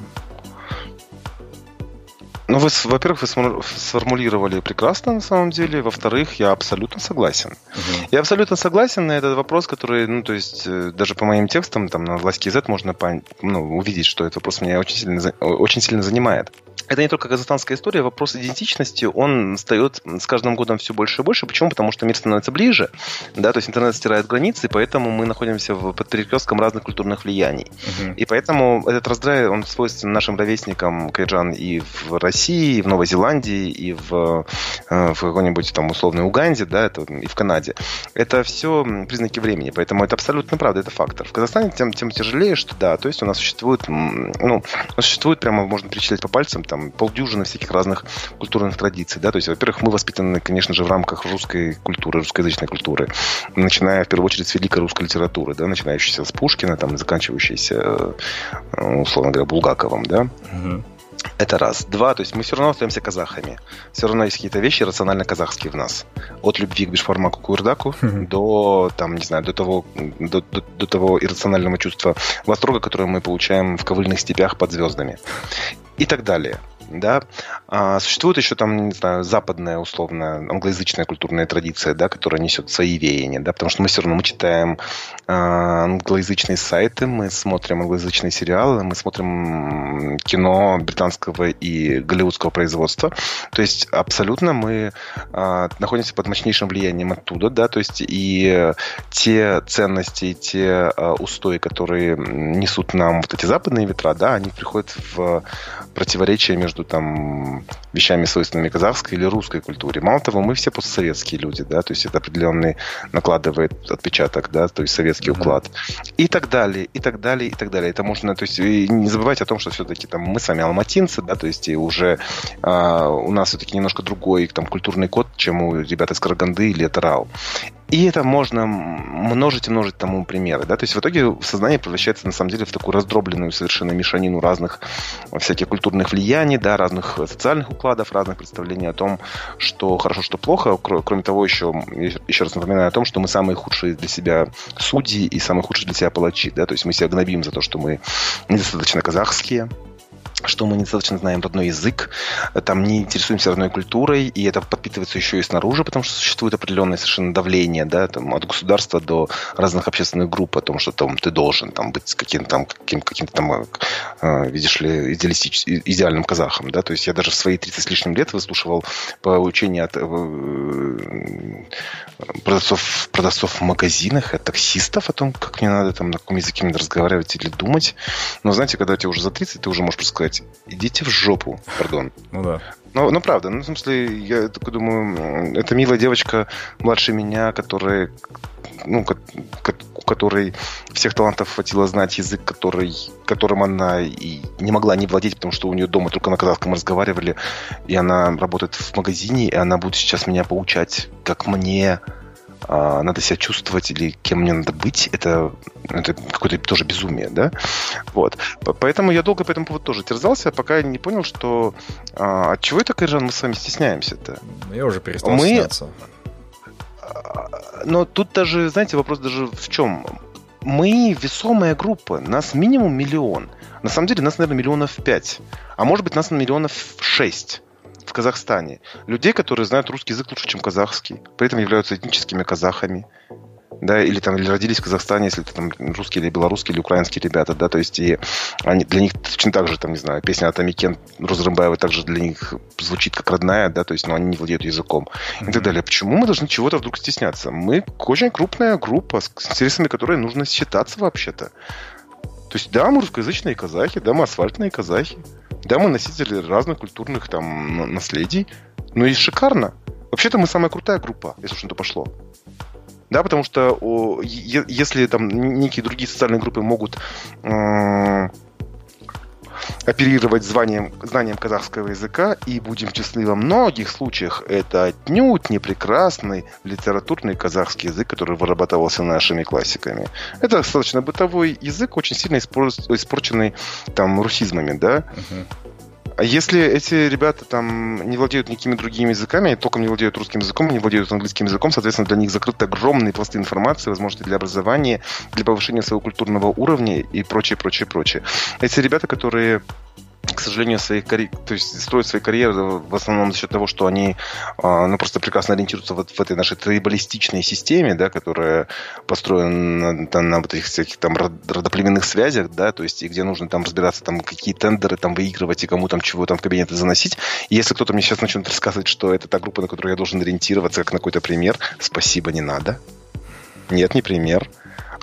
Ну, вы, во-первых, вы сформулировали прекрасно на самом деле. Во-вторых, я абсолютно согласен. Угу. Я абсолютно согласен на этот вопрос, который, ну, то есть, э, даже по моим текстам, там, на власти Z можно ну, увидеть, что этот вопрос меня очень сильно, очень сильно занимает это не только казахстанская история, вопрос идентичности, он встает с каждым годом все больше и больше. Почему? Потому что мир становится ближе, да, то есть интернет стирает границы, поэтому мы находимся в, под перекрестком разных культурных влияний. Uh-huh. И поэтому этот раздрай, он свойственен нашим ровесникам Кайджан и в России, и в Новой Зеландии, и в, э, в какой-нибудь там условной Уганде, да, это, и в Канаде. Это все признаки времени, поэтому это абсолютно правда, это фактор. В Казахстане тем, тем тяжелее, что да, то есть у нас существует, ну, существует прямо, можно перечислять по пальцам, там, там полдюжины всяких разных культурных традиций, да, то есть, во-первых, мы воспитаны, конечно же, в рамках русской культуры, русскоязычной культуры, начиная, в первую очередь, с великой русской литературы, да, начинающейся с Пушкина, там, заканчивающейся, э, условно говоря, Булгаковым, да. Угу. Это раз. Два, то есть мы все равно остаемся казахами. Все равно есть какие-то вещи рационально казахские в нас. От любви к бешфармаку курдаку до, там, не знаю, до того, до, до, до того иррационального чувства восторга, которое мы получаем в ковыльных степях под звездами. И так далее да. А существует еще там, не знаю, западная, условно, англоязычная культурная традиция, да, которая несет свои веяния, да, потому что мы все равно мы читаем а, англоязычные сайты, мы смотрим англоязычные сериалы, мы смотрим кино британского и голливудского производства, то есть абсолютно мы а, находимся под мощнейшим влиянием оттуда, да, то есть и те ценности, те а, устои, которые несут нам вот эти западные ветра, да, они приходят в противоречие между между там вещами, свойственными казахской или русской культуре. Мало того, мы все постсоветские люди, да, то есть это определенный накладывает отпечаток, да, то есть советский mm-hmm. уклад. И так далее, и так далее, и так далее. Это можно, то есть не забывайте о том, что все-таки там мы с вами алматинцы, да, то есть и уже а, у нас все-таки немножко другой там культурный код, чем у ребят из Караганды или Тарау. И это можно множить и множить тому примеры. Да? То есть в итоге сознание превращается на самом деле в такую раздробленную совершенно мешанину разных всяких культурных влияний, да, разных социальных укладов, разных представлений о том, что хорошо, что плохо. Кроме того, еще, еще раз напоминаю о том, что мы самые худшие для себя судьи и самые худшие для себя палачи. Да? То есть мы себя гнобим за то, что мы недостаточно казахские, что мы недостаточно знаем родной язык, там не интересуемся родной культурой, и это подпитывается еще и снаружи, потому что существует определенное совершенно давление, да, там, от государства до разных общественных групп о том, что там ты должен там, быть каким-то там, каким, каким-то там, э, видишь ли, идеальным казахом, да, то есть я даже в свои 30 с лишним лет выслушивал поучения от э, продавцов, продавцов в магазинах, от таксистов о том, как мне надо там на каком языке мне разговаривать или думать, но знаете, когда тебе уже за 30, ты уже можешь сказать, сказать, идите в жопу, пардон. Ну да. Ну, ну правда, ну, в смысле, я такой думаю, это милая девочка младше меня, которая, ну, у которой всех талантов хватило знать язык, который, которым она и не могла не владеть, потому что у нее дома только на казахском разговаривали, и она работает в магазине, и она будет сейчас меня поучать, как мне а, надо себя чувствовать или кем мне надо быть, это, это какое-то тоже безумие, да? Вот. Поэтому я долго по этому поводу тоже терзался, пока я не понял, что а, от чего это, Кайжан, мы с вами стесняемся-то? Ну, я уже перестал мы... стесняться. А, но тут даже, знаете, вопрос даже в чем? Мы весомая группа, нас минимум миллион. На самом деле нас, наверное, миллионов пять. А может быть, нас на миллионов шесть в Казахстане. Людей, которые знают русский язык лучше, чем казахский, при этом являются этническими казахами. Да, или там или родились в Казахстане, если это там русские или белорусские или украинские ребята, да, то есть и они для них точно так же, там, не знаю, песня Атамикен Розрымбаева также для них звучит как родная, да, то есть, но они не владеют языком mm-hmm. и так далее. Почему мы должны чего-то вдруг стесняться? Мы очень крупная группа с интересами, которые нужно считаться вообще-то. То есть, да, мы русскоязычные казахи, да, мы асфальтные казахи. Да, мы носители разных культурных там наследий. Ну и шикарно. Вообще-то мы самая крутая группа, если уж на то пошло. Да, потому что о, если там некие другие социальные группы могут э, оперировать званием, знанием казахского языка, и будем честны, во многих случаях это отнюдь не прекрасный литературный казахский язык, который вырабатывался нашими классиками. Это достаточно бытовой язык, очень сильно испорченный там русизмами, да. Uh-huh. А если эти ребята там не владеют никакими другими языками, толком не владеют русским языком, не владеют английским языком, соответственно, для них закрыты огромные пласты информации, возможности для образования, для повышения своего культурного уровня и прочее, прочее, прочее. Эти ребята, которые к сожалению, свои карь... то есть строят свои карьеры в основном за счет того, что они а, ну, просто прекрасно ориентируются вот в этой нашей трибалистичной системе, да, которая построена на, на, на вот этих всяких там родоплеменных связях, да, то есть и где нужно там разбираться, там какие тендеры там выигрывать и кому там чего там в кабинеты заносить. И если кто-то мне сейчас начнет рассказывать, что это та группа, на которую я должен ориентироваться, как на какой-то пример, спасибо, не надо. Нет, не пример.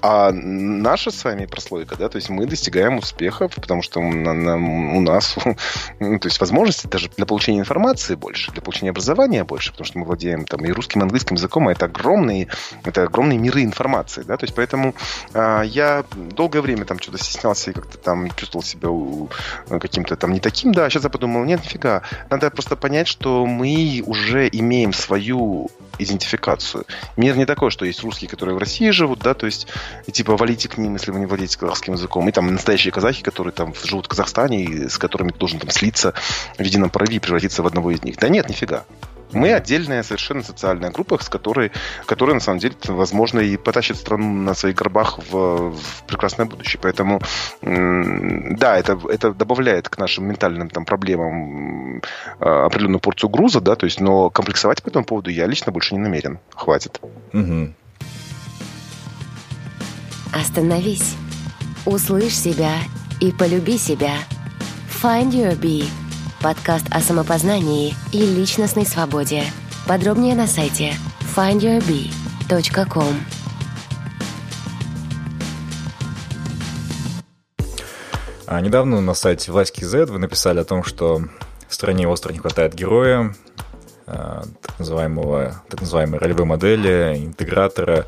А наша с вами прослойка, да, то есть мы достигаем успехов, потому что на, на, у нас, ну, то есть возможности даже для получения информации больше, для получения образования больше, потому что мы владеем там и русским, и английским языком, а это огромные, это огромные миры информации, да, то есть поэтому а, я долгое время там что-то стеснялся и как-то там чувствовал себя у, каким-то там не таким, да, а сейчас я подумал, нет, нифига, надо просто понять, что мы уже имеем свою идентификацию. Мир не такой, что есть русские, которые в России живут, да, то есть и типа валите к ним, если вы не владеете казахским языком. И там настоящие казахи, которые там живут в Казахстане и с которыми ты должен там слиться в едином порыве и превратиться в одного из них. Да нет, нифига. Мы отдельная совершенно социальная группа, с которой, которая на самом деле, возможно, и потащит страну на своих горбах в, в прекрасное будущее. Поэтому, да, это, это добавляет к нашим ментальным там, проблемам а, определенную порцию груза, да, то есть, но комплексовать по этому поводу я лично больше не намерен. Хватит. Угу. Остановись. Услышь себя и полюби себя. Find Your Bee. Подкаст о самопознании и личностной свободе. Подробнее на сайте findyourbee.com. А недавно на сайте Васьки Z вы написали о том, что стране остро не хватает героя, э, так, называемого, так называемой ролевой модели, интегратора.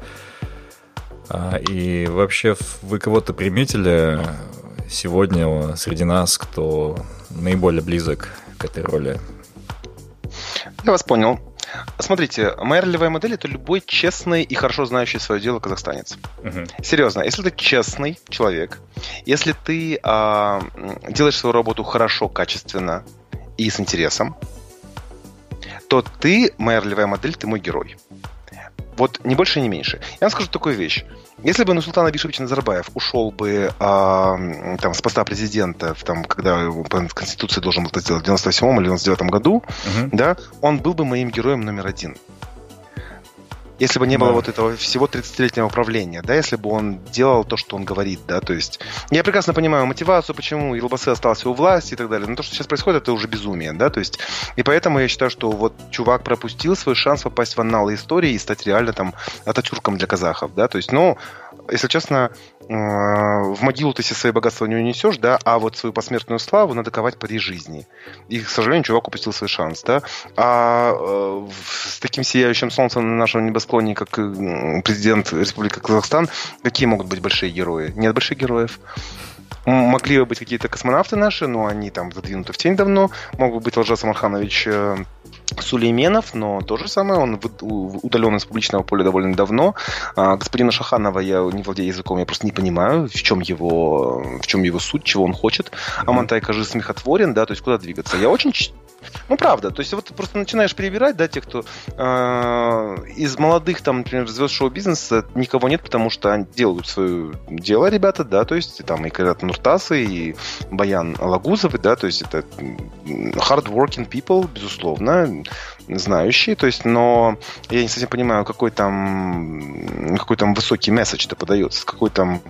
А, и вообще вы кого-то приметили сегодня среди нас, кто наиболее близок к этой роли? Я вас понял. Смотрите, моя ролевая модель это любой честный и хорошо знающий свое дело казахстанец. Угу. Серьезно, если ты честный человек, если ты а, делаешь свою работу хорошо, качественно и с интересом, то ты, моя ролевая модель, ты мой герой. Вот не больше, не меньше. Я вам скажу такую вещь. Если бы Нурсултан Абишевич Назарбаев ушел бы а, там, с поста президента, там, когда по Конституции должен был это сделать в 98 или 99 году, угу. да, он был бы моим героем номер один. Если бы не было да. вот этого всего 30-летнего управления, да, если бы он делал то, что он говорит, да, то есть... Я прекрасно понимаю мотивацию, почему Елбасы остался у власти и так далее, но то, что сейчас происходит, это уже безумие, да, то есть... И поэтому я считаю, что вот чувак пропустил свой шанс попасть в анналы истории и стать реально там Ататюрком для казахов, да, то есть, ну, если честно, в могилу ты все свои богатства не унесешь, да, а вот свою посмертную славу надо ковать при жизни. И, к сожалению, чувак упустил свой шанс, да. А э, с таким сияющим солнцем на нашем небосклоне, как президент Республики Казахстан, какие могут быть большие герои? Нет больших героев. Могли бы быть какие-то космонавты наши, но они там задвинуты в тень давно. Мог бы быть Лжас Амарханович э, Сулейменов, но то же самое, он удален из публичного поля довольно давно. А, господина Шаханова я не владею языком, я просто не понимаю, в чем его, в чем его суть, чего он хочет. А Монтай, кажется, смехотворен, да, то есть куда двигаться. Я очень ну, правда. То есть вот ты просто начинаешь перебирать, да, те, кто э, из молодых, там, например, звезд шоу-бизнеса никого нет, потому что они делают свое дело, ребята, да, то есть там и Кайрат Нуртасы, и Баян Лагузовы, да, то есть это hard-working people, безусловно, знающие, то есть, но я не совсем понимаю, какой там, какой там высокий месседж-то подается, какой там,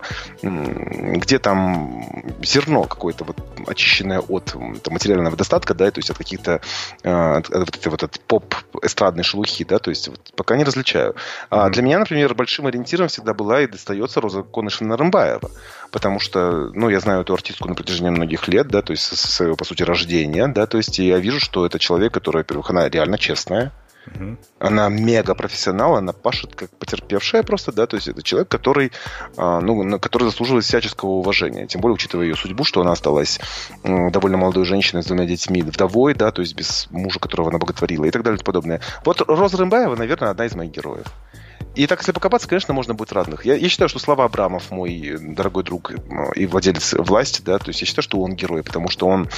где там зерно какое-то вот очищенное от там, материального достатка, да, то есть от каких-то э, от, от, от, вот от поп-эстрадной шелухи, да, то есть вот, пока не различаю. А для меня, например, большим ориентиром всегда была и достается Роза Конышевна Рымбаева, потому что, ну, я знаю эту артистку на протяжении многих лет, да, то есть со своего, по сути, рождения, да, то есть я вижу, что это человек, который, во-первых, она реально честная, Угу. Она мега профессионал, она пашет как потерпевшая просто, да, то есть это человек, который, а, ну, который заслуживает всяческого уважения, тем более учитывая ее судьбу, что она осталась довольно молодой женщиной с двумя детьми, вдовой, да, то есть без мужа, которого она боготворила и так далее и подобное. Вот Роза Рымбаева, наверное, одна из моих героев. И так, если покопаться, конечно, можно быть разных. Я, я считаю, что Слава Абрамов, мой дорогой друг и владелец власти, да, то есть я считаю, что он герой, потому что он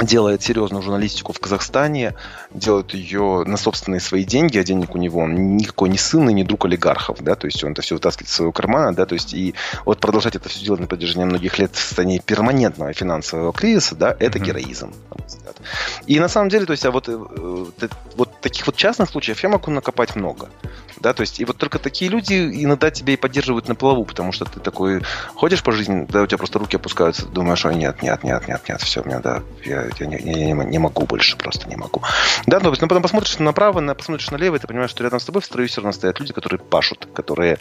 делает серьезную журналистику в Казахстане, делает ее на собственные свои деньги, а денег у него он никакой не сын и не друг олигархов, да, то есть он это все вытаскивает из своего кармана, да, то есть и вот продолжать это все делать на протяжении многих лет в состоянии перманентного финансового кризиса, да, это mm-hmm. героизм. И на самом деле, то есть, а вот, э, вот таких вот частных случаев я могу накопать много, да, то есть, и вот только такие люди иногда тебя и поддерживают на плаву, потому что ты такой ходишь по жизни, да, у тебя просто руки опускаются, думаешь, ой, нет, нет, нет, нет, нет, все, мне, да, я я, не, я не, могу больше, просто не могу. Да, но, но потом посмотришь направо, на, посмотришь налево, и ты понимаешь, что рядом с тобой в строю все равно стоят люди, которые пашут, которые...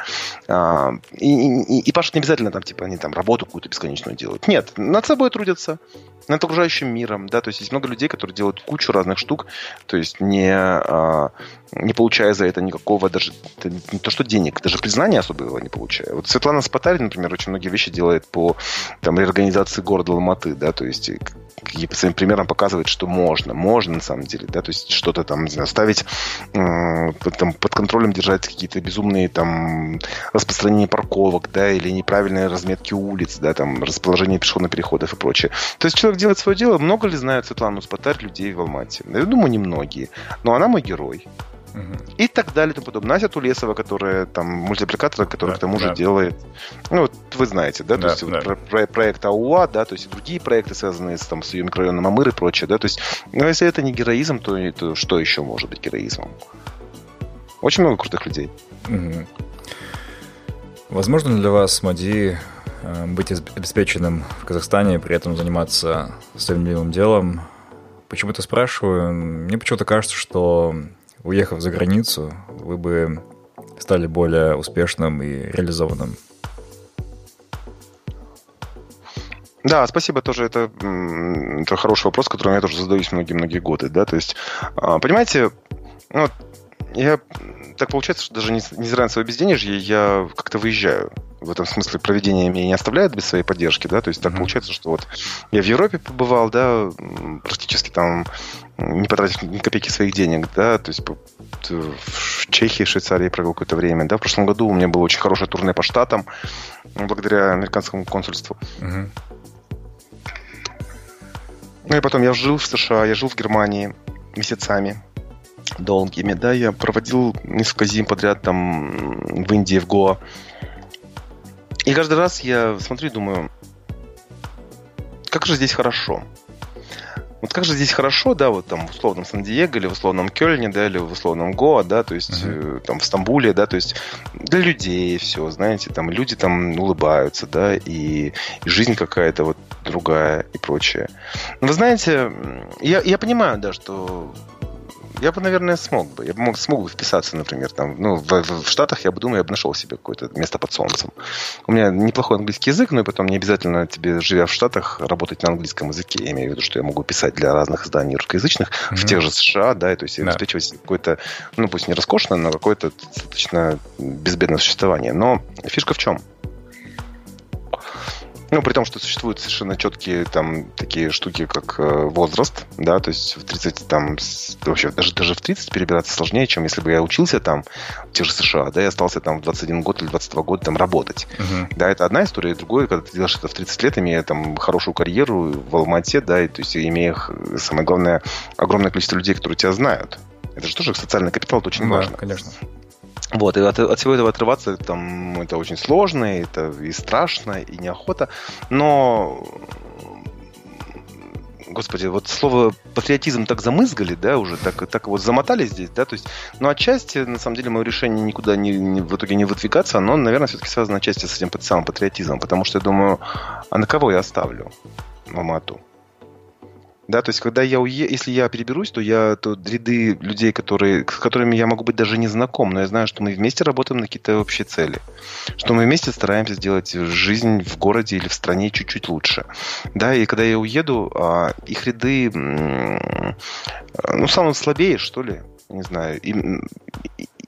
А, и, и, и пашут не обязательно там, типа, они там работу какую-то бесконечную делают. Нет, над собой трудятся, над окружающим миром, да, то есть есть много людей, которые делают кучу разных штук, то есть не, а, не получая за это никакого даже, не то что денег, даже признания особого не получая. Вот Светлана Спатарь, например, очень многие вещи делает по там, реорганизации города Алматы, да, то есть какие по своим примерам показывает, что можно, можно на самом деле, да, то есть что-то там, не знаю, ставить э, там, под контролем держать какие-то безумные там распространения парковок, да, или неправильные разметки улиц, да, там расположение пешеходных переходов и прочее. То есть человек делает свое дело. Много ли знают Светлану Спатарь людей в Алмате? Я думаю, немногие. Но она мой герой. И так далее и тому подобное. Настя Тулесова, которая там мультипликатор, который да, к тому да. же делает. Ну, вот вы знаете, да, то да, есть да. Вот, про, проект АУА, да, то есть и другие проекты, связанные с, там, с ее микрорайоном Амыр и прочее, да, то есть, ну, если это не героизм, то, то что еще может быть героизмом? Очень много крутых людей. Угу. Возможно ли для вас, Мади, быть обеспеченным в Казахстане, при этом заниматься своим любимым делом? Почему это спрашиваю? Мне почему-то кажется, что уехав за границу, вы бы стали более успешным и реализованным? Да, спасибо тоже. Это, это хороший вопрос, который я тоже задаюсь многие-многие годы. Да? То есть, а, понимаете, ну, я так получается, что даже не, несмотря на свое безденежье, я как-то выезжаю. В этом смысле проведение меня не оставляет без своей поддержки, да, то есть так mm-hmm. получается, что вот я в Европе побывал, да, практически там не потратив ни копейки своих денег, да, то есть в Чехии, Швейцарии провел какое-то время, да, в прошлом году у меня было очень хорошее турне по штатам, благодаря американскому консульству. Mm-hmm. Ну и потом я жил в США, я жил в Германии месяцами долгими, да, я проводил несколько зим подряд там в Индии, в Гоа. И каждый раз я смотрю и думаю, как же здесь хорошо. Вот как же здесь хорошо, да, вот там в условном Сан-Диего или в условном Кёльне, да, или в условном Гоа, да, то есть uh-huh. там в Стамбуле, да, то есть для людей все, знаете, там люди там улыбаются, да, и, и жизнь какая-то вот другая и прочее. Но вы знаете, я, я понимаю, да, что я бы, наверное, смог бы. Я бы мог, смог бы вписаться, например, там, ну, в, в, в Штатах я бы думаю, я бы нашел себе какое-то место под солнцем. У меня неплохой английский язык, но и потом не обязательно тебе, живя в Штатах, работать на английском языке. Я имею в виду, что я могу писать для разных изданий русскоязычных mm-hmm. в тех же США, да, и, то есть да. обеспечивать какое-то, ну, пусть не роскошное, но какое-то достаточно безбедное существование. Но фишка в чем? Ну, при том, что существуют совершенно четкие там такие штуки, как э, возраст, да, то есть в 30 там, вообще даже, даже в 30 перебираться сложнее, чем если бы я учился там в тех же США, да, я остался там в 21 год или 22 года там работать. Uh-huh. Да, это одна история, и другое, когда ты делаешь это в 30 лет, имея там хорошую карьеру в Алмате, да, и то есть имея, самое главное, огромное количество людей, которые тебя знают. Это же тоже социальный капитал, это очень да, важно. конечно. Вот, и от, от всего этого отрываться там, это очень сложно, это и страшно, и неохота. Но господи, вот слово патриотизм так замызгали, да, уже так, так вот замотали здесь, да, то есть, ну, отчасти, на самом деле, мое решение никуда не, не, в итоге не выдвигаться, оно, наверное, все-таки связано отчасти с этим самым патриотизмом, потому что я думаю, а на кого я оставлю в Алмату? Да, то есть, когда я уе... если я переберусь, то я то ряды людей, которые, с которыми я могу быть даже не знаком, но я знаю, что мы вместе работаем на какие-то общие цели. Что мы вместе стараемся сделать жизнь в городе или в стране чуть-чуть лучше. Да, и когда я уеду, а, их ряды, ну, самые слабее, что ли, не знаю, им,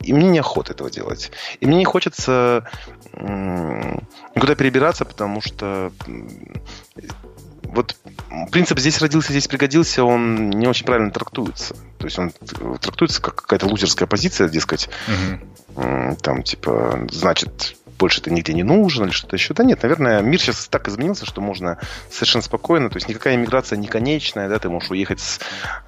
и мне неохота этого делать. И мне не хочется никуда перебираться, потому что вот принцип «здесь родился, здесь пригодился», он не очень правильно трактуется. То есть он трактуется как какая-то лузерская позиция, дескать, угу. там, типа, значит, больше ты нигде не нужен или что-то еще. Да нет, наверное, мир сейчас так изменился, что можно совершенно спокойно, то есть никакая иммиграция не конечная, да, ты можешь уехать с,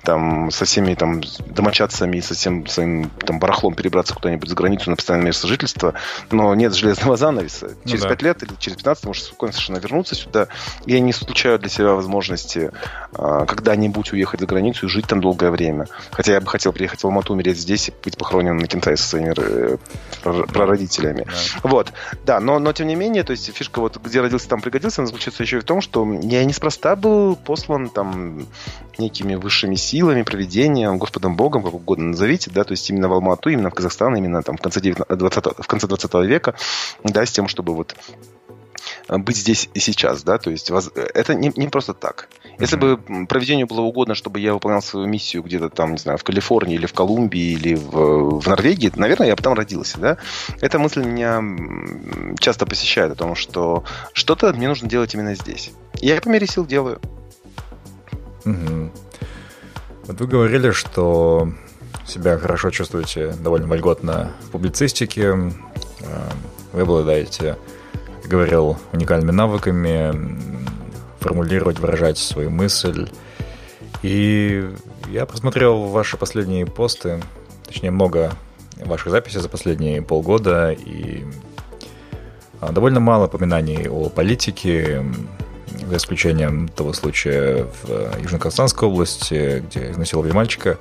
там, со всеми там домочадцами, со всем своим там барахлом перебраться куда-нибудь за границу на постоянное место жительства, но нет железного занавеса. Ну, через да. 5 лет или через 15 ты можешь спокойно совершенно вернуться сюда. Я не исключаю для себя возможности а, когда-нибудь уехать за границу и жить там долгое время. Хотя я бы хотел приехать в Алмату, умереть здесь и быть похороненным на Кентае со своими э, прародителями. Да. Вот. Да, но, но тем не менее, то есть фишка вот где родился, там пригодился, она заключается еще и в том, что я неспроста был послан там некими высшими силами, проведением, Господом Богом, как угодно назовите, да, то есть именно в Алмату, именно в Казахстан, именно там в конце, 19, 20, в конце 20 века, да, с тем, чтобы вот быть здесь и сейчас, да, то есть это не, не просто так. Если бы проведению было угодно, чтобы я выполнял свою миссию где-то там, не знаю, в Калифорнии или в Колумбии или в, в Норвегии, наверное, я бы там родился, да. Эта мысль меня часто посещает о том, что что-то мне нужно делать именно здесь. И я по мере сил делаю. Угу. Вот вы говорили, что себя хорошо чувствуете довольно вольготно в публицистике. Э, вы обладаете, говорил, уникальными навыками формулировать, выражать свою мысль. И я просмотрел ваши последние посты, точнее, много ваших записей за последние полгода, и а, довольно мало упоминаний о политике, за исключением того случая в Южно-Казахстанской области, где изнасиловали мальчика.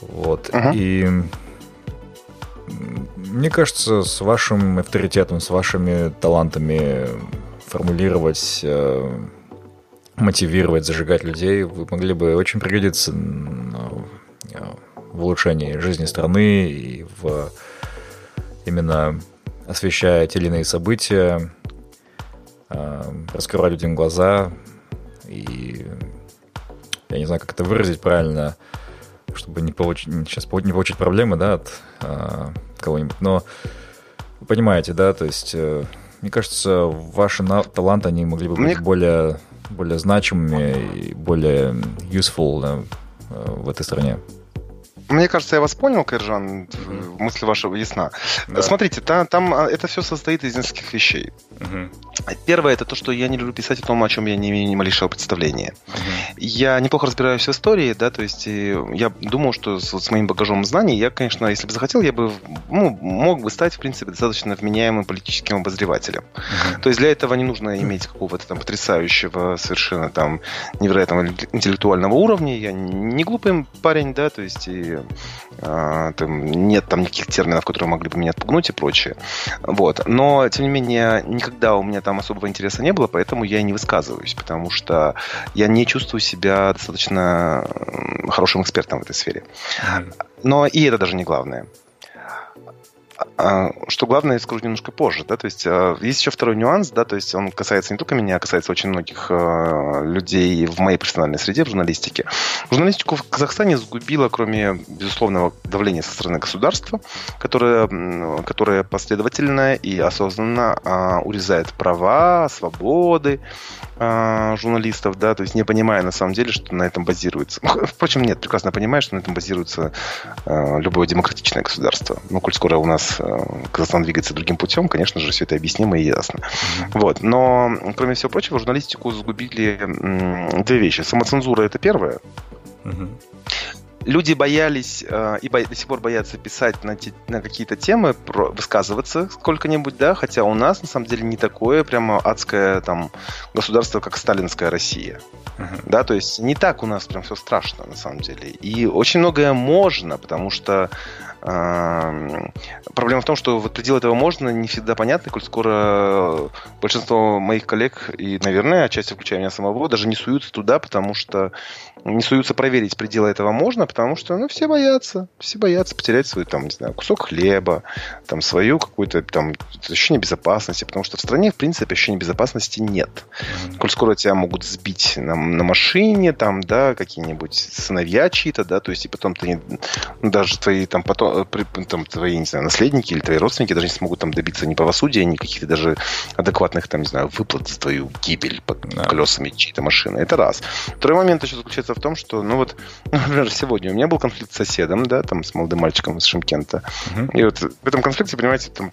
Вот. Uh-huh. И мне кажется, с вашим авторитетом, с вашими талантами формулировать, э, мотивировать, зажигать людей, вы могли бы очень пригодиться в улучшении жизни страны и в именно освещая те или иные события. раскрывать людям глаза и я не знаю, как это выразить правильно, чтобы не получить, сейчас не получить проблемы, да, от а, кого-нибудь. Но вы понимаете, да, то есть, э, мне кажется, ваши таланты, они могли бы быть более, более значимыми и более useful да, э, в этой стране. Мне кажется, я вас понял, Кайржан, mm-hmm. мысль ваша ясна. Да. Смотрите, там, там а, это все состоит из нескольких вещей. Mm-hmm. Первое, это то, что я не люблю писать о том, о чем я не имею ни малейшего представления. Mm-hmm. Я неплохо разбираюсь в истории, да, то есть я думаю, что с, вот с моим багажом знаний, я, конечно, если бы захотел, я бы ну, мог бы стать, в принципе, достаточно вменяемым политическим обозревателем. Mm-hmm. То есть для этого не нужно иметь какого-то там потрясающего, совершенно там невероятного интеллектуального уровня. Я не глупый парень, да, то есть и а, там, нет там никаких терминов, которые могли бы меня отпугнуть и прочее. Вот. Но, тем не менее, никогда у меня там особого интереса не было, поэтому я и не высказываюсь, потому что я не чувствую себя достаточно хорошим экспертом в этой сфере. Но и это даже не главное. А, что главное, я скажу немножко позже, да, то есть а, есть еще второй нюанс, да, то есть он касается не только меня, а касается очень многих а, людей в моей профессиональной среде, в журналистике. Журналистику в Казахстане сгубило, кроме безусловного давления со стороны государства, которое, которое последовательно и осознанно урезает права, свободы, а, журналистов, да, то есть не понимая на самом деле, что на этом базируется. Впрочем, нет, прекрасно понимаю, что на этом базируется а, любое демократичное государство. Ну, коль скоро у нас а, Казахстан двигается другим путем, конечно же, все это объяснимо и ясно. Вот. Но, кроме всего прочего, журналистику загубили две вещи. Самоцензура – это первое. Люди боялись э, и бо- до сих пор боятся писать на, те, на какие-то темы, про, высказываться сколько-нибудь, да, хотя у нас на самом деле не такое прямо адское там государство, как сталинская Россия. Uh-huh. Да, то есть не так у нас прям все страшно на самом деле. И очень многое можно, потому что Проблема в том, что вот предел этого можно не всегда понятно, коль скоро большинство моих коллег и, наверное, отчасти включая меня самого, даже не суются туда, потому что не суются проверить пределы этого можно, потому что, ну, все боятся, все боятся потерять свой, там, не знаю, кусок хлеба, там, свою какую-то, там, ощущение безопасности, потому что в стране, в принципе, ощущения безопасности нет. Mm-hmm. Коль скоро тебя могут сбить на, на машине, там, да, какие-нибудь сыновья чьи-то, да, то есть, и потом ты, ну, даже твои, там, потом, там, твои, не знаю, наследники или твои родственники даже не смогут там добиться ни правосудия, ни каких-то даже адекватных, там, не знаю, выплат за твою гибель под да. колесами чьей-то машины. Это раз. Второй момент еще заключается в том, что, ну вот, например, сегодня у меня был конфликт с соседом, да, там, с молодым мальчиком из Шимкента. Угу. И вот в этом конфликте, понимаете, там,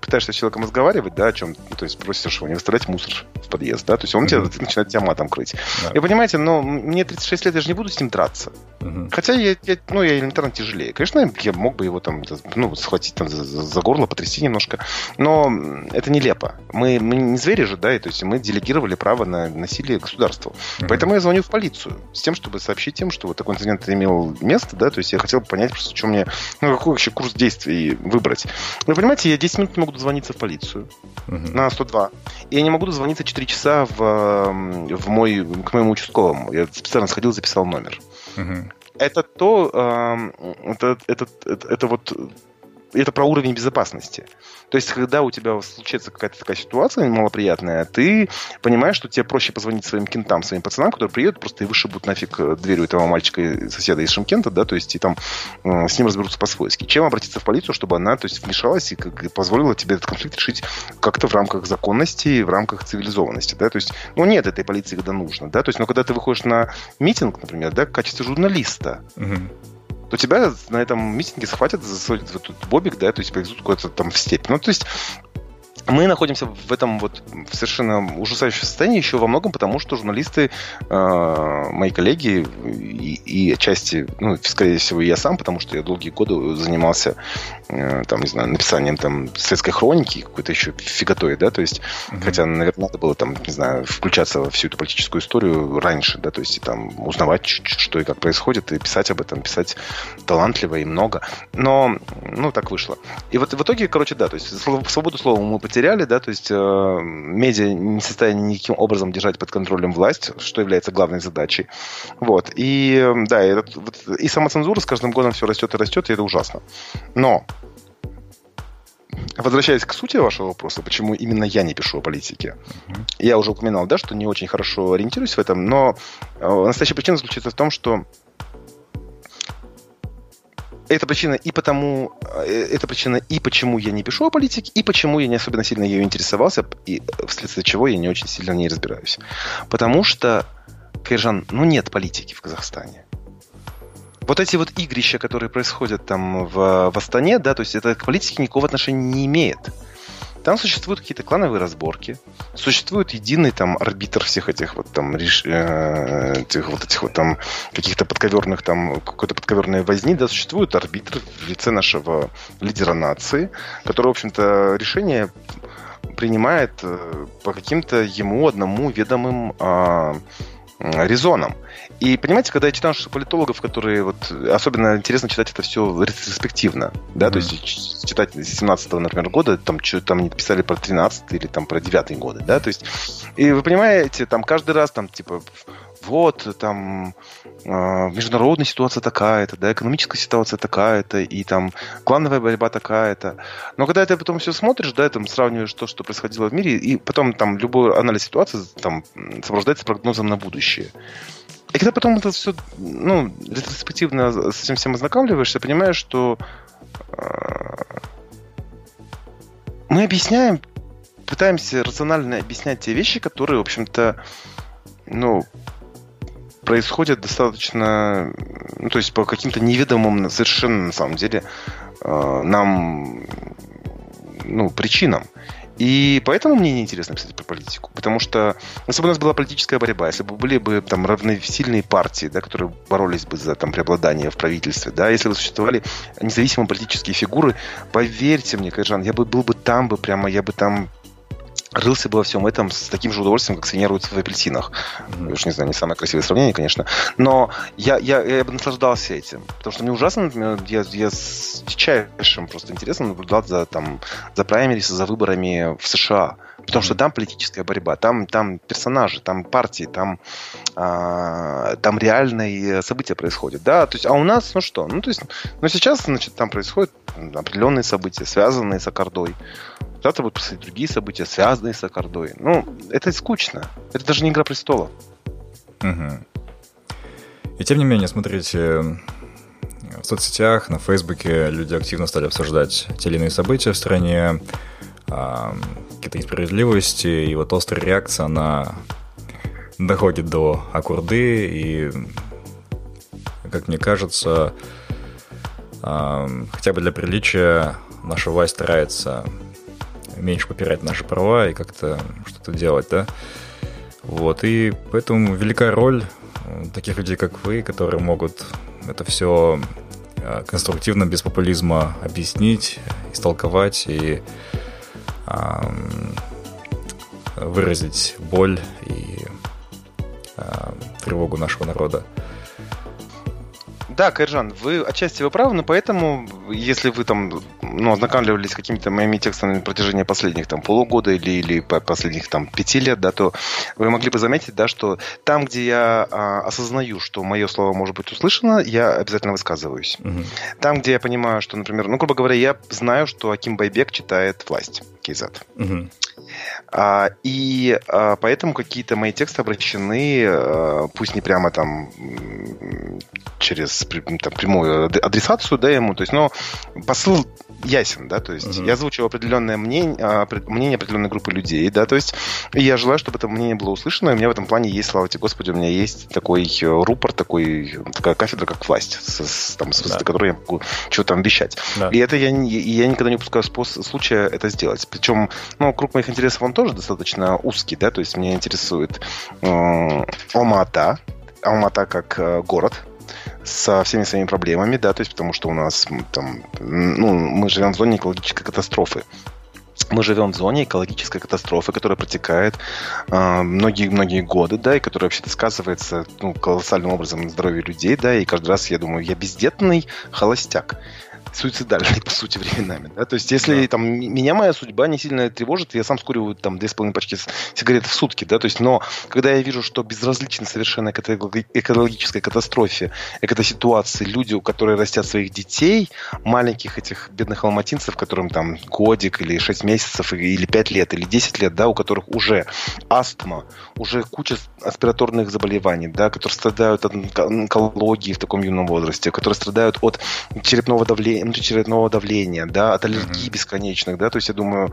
пытаешься с человеком разговаривать, да, о чем, ну, то есть просишь его не выставлять мусор в подъезд, да, то есть он угу. тебе начинает тебя матом крыть. Да. И понимаете, но мне 36 лет, я же не буду с ним драться. Угу. Хотя я, я, ну, я элементарно тяжелее. Конечно, я мог бы его там, ну, схватить там за, за горло, потрясти немножко. Но это нелепо. Мы, мы не звери же, да, и, то есть мы делегировали право на насилие государству. Mm-hmm. Поэтому я звоню в полицию с тем, чтобы сообщить им, что вот такой инцидент имел место, да, то есть я хотел бы понять просто, что мне, ну, какой вообще курс действий выбрать. Вы понимаете, я 10 минут не могу дозвониться в полицию mm-hmm. на 102. И я не могу дозвониться 4 часа в, в мой, к моему участковому. Я специально сходил, записал номер. Mm-hmm это то, это, это, это, это вот это про уровень безопасности. То есть, когда у тебя случается какая-то такая ситуация малоприятная, ты понимаешь, что тебе проще позвонить своим кентам, своим пацанам, которые приедут просто и вышибут нафиг э, дверь у этого мальчика, соседа из Шимкента, да, то есть, и там э, с ним разберутся по-свойски. Чем обратиться в полицию, чтобы она, то есть, вмешалась и, как, позволила тебе этот конфликт решить как-то в рамках законности, в рамках цивилизованности, да, то есть, ну, нет этой полиции, когда нужно, да, то есть, но когда ты выходишь на митинг, например, да, в качестве журналиста, угу то тебя на этом митинге схватят, засадят в этот бобик, да, то есть повезут куда-то там в степь. Ну, то есть мы находимся в этом вот совершенно ужасающем состоянии еще во многом потому, что журналисты, э, мои коллеги и, и отчасти, ну, скорее всего, я сам, потому что я долгие годы занимался, там, не знаю, написанием там советской хроники, какой-то еще фиготой, да, то есть, mm-hmm. хотя, наверное, надо было там, не знаю, включаться во всю эту политическую историю раньше, да, то есть, там, узнавать, что и как происходит, и писать об этом, писать талантливо и много. Но, ну, так вышло. И вот в итоге, короче, да, то есть, свободу слова мы потеряли, да, то есть э, медиа не в состоянии никаким образом держать под контролем власть, что является главной задачей. Вот. И да, и, этот, вот, и самоцензура с каждым годом все растет и растет, и это ужасно. Но возвращаясь к сути вашего вопроса, почему именно я не пишу о политике, uh-huh. я уже упоминал, да, что не очень хорошо ориентируюсь в этом, но э, настоящая причина заключается в том, что эта причина и потому, э, эта причина и почему я не пишу о политике, и почему я не особенно сильно ею интересовался, и вследствие чего я не очень сильно не разбираюсь. Потому что, Кайжан, ну нет политики в Казахстане вот эти вот игрища, которые происходят там в, в Астане, да, то есть это к политике никакого отношения не имеет. Там существуют какие-то клановые разборки, существует единый там арбитр всех этих вот там реш... э, этих вот этих вот там каких-то подковерных там какой-то подковерной возни, да, существует арбитр в лице нашего лидера нации, который, в общем-то, решение принимает э, по каким-то ему одному ведомым э, резоном. И понимаете, когда я читаю что политологов, которые вот особенно интересно читать это все ретроспективно, да, mm-hmm. то есть читать 17 например, года, там что там не писали про 13 или там про 9 годы, да, то есть и вы понимаете, там каждый раз там типа вот, там, э, международная ситуация такая-то, да, экономическая ситуация такая-то, и там клановая борьба такая-то. Но когда ты потом все смотришь, да, там сравниваешь то, что происходило в мире, и потом там любой анализ ситуации там сопровождается прогнозом на будущее. И когда потом это все, ну, ретроспективно с этим всем ознакомливаешься, понимаешь, что э, мы объясняем, пытаемся рационально объяснять те вещи, которые, в общем-то, ну, происходят достаточно, ну, то есть по каким-то неведомым совершенно, на самом деле, э, нам, ну, причинам. И поэтому мне неинтересно писать про политику. Потому что, если бы у нас была политическая борьба, если бы были бы там равносильные партии, да, которые боролись бы за там, преобладание в правительстве, да, если бы существовали независимые политические фигуры, поверьте мне, Кайжан, я бы был бы там бы прямо, я бы там рылся бы во всем этом с таким же удовольствием, как свинья в апельсинах. Mm-hmm. Уж не знаю, не самое красивое сравнение, конечно. Но я, я, я бы наслаждался этим. Потому что мне ужасно, например, я, я с дичайшим просто интересом наблюдал за, там, за праймерис, за выборами в США. Потому что там политическая борьба, там, там персонажи, там партии, там, а, там реальные события происходят. Да? То есть, а у нас, ну что? Ну, то есть, ну, сейчас, значит, там происходят определенные события, связанные с Аккордой. Завтра будут происходить другие события, связанные с Аккордой. Ну, это скучно. Это даже не Игра престолов. Угу. И тем не менее, смотрите, в соцсетях, на Фейсбуке люди активно стали обсуждать те или иные события в стране, какие-то несправедливости, и вот острая реакция, она доходит до Аккорды, и, как мне кажется, хотя бы для приличия наша власть старается меньше попирать наши права и как-то что-то делать, да. Вот, и поэтому велика роль э, таких людей, как вы, которые могут это все э, конструктивно, без популизма объяснить, истолковать и эм, выразить боль и э, тревогу нашего народа. Да, Кайржан, вы отчасти вы правы, но поэтому, если вы там ну, ознакомливались с какими-то моими текстами на протяжении последних там полугода или, или последних там пяти лет, да, то вы могли бы заметить, да, что там, где я а, осознаю, что мое слово может быть услышано, я обязательно высказываюсь. Угу. Там, где я понимаю, что, например, ну, грубо говоря, я знаю, что Аким Байбек читает «Власть» Кейзат. Угу. А, и а, поэтому какие-то мои тексты обращены, а, пусть не прямо там через там, прямую адресацию, да, ему, то есть, но посыл ясен, да, то есть uh-huh. я озвучил определенное мнение, мнение определенной группы людей, да, то есть и я желаю, чтобы это мнение было услышано, и у меня в этом плане есть, слава тебе Господи, у меня есть такой э, рупор, такой, такая кафедра, как власть, с, с, там, с, да. которой я могу что-то там вещать. Да. И это я, я никогда не упускаю способ, случая это сделать. Причем, ну, круг моих интересов, он тоже достаточно узкий, да, то есть меня интересует э, Омата, Алмата как э, город, со всеми своими проблемами, да, то есть потому что у нас там, ну, мы живем в зоне экологической катастрофы. Мы живем в зоне экологической катастрофы, которая протекает многие-многие э, годы, да, и которая вообще-то сказывается ну, колоссальным образом на здоровье людей, да, и каждый раз я думаю, я бездетный холостяк. Суицидальный, по сути, временами. Да? То есть, если да. там меня моя судьба не сильно тревожит, я сам скуриваю там две с половиной пачки сигарет в сутки, да, то есть, но когда я вижу, что безразлично совершенно к этой экологической катастрофе, к этой ситуации люди, которые растят своих детей, маленьких этих бедных алматинцев, которым там годик или 6 месяцев, или 5 лет, или 10 лет, да, у которых уже астма, уже куча аспираторных заболеваний, да, которые страдают от онкологии в таком юном возрасте, которые страдают от черепного давления, внутричерепного давления, да, от аллергии mm-hmm. бесконечных, да, то есть я думаю,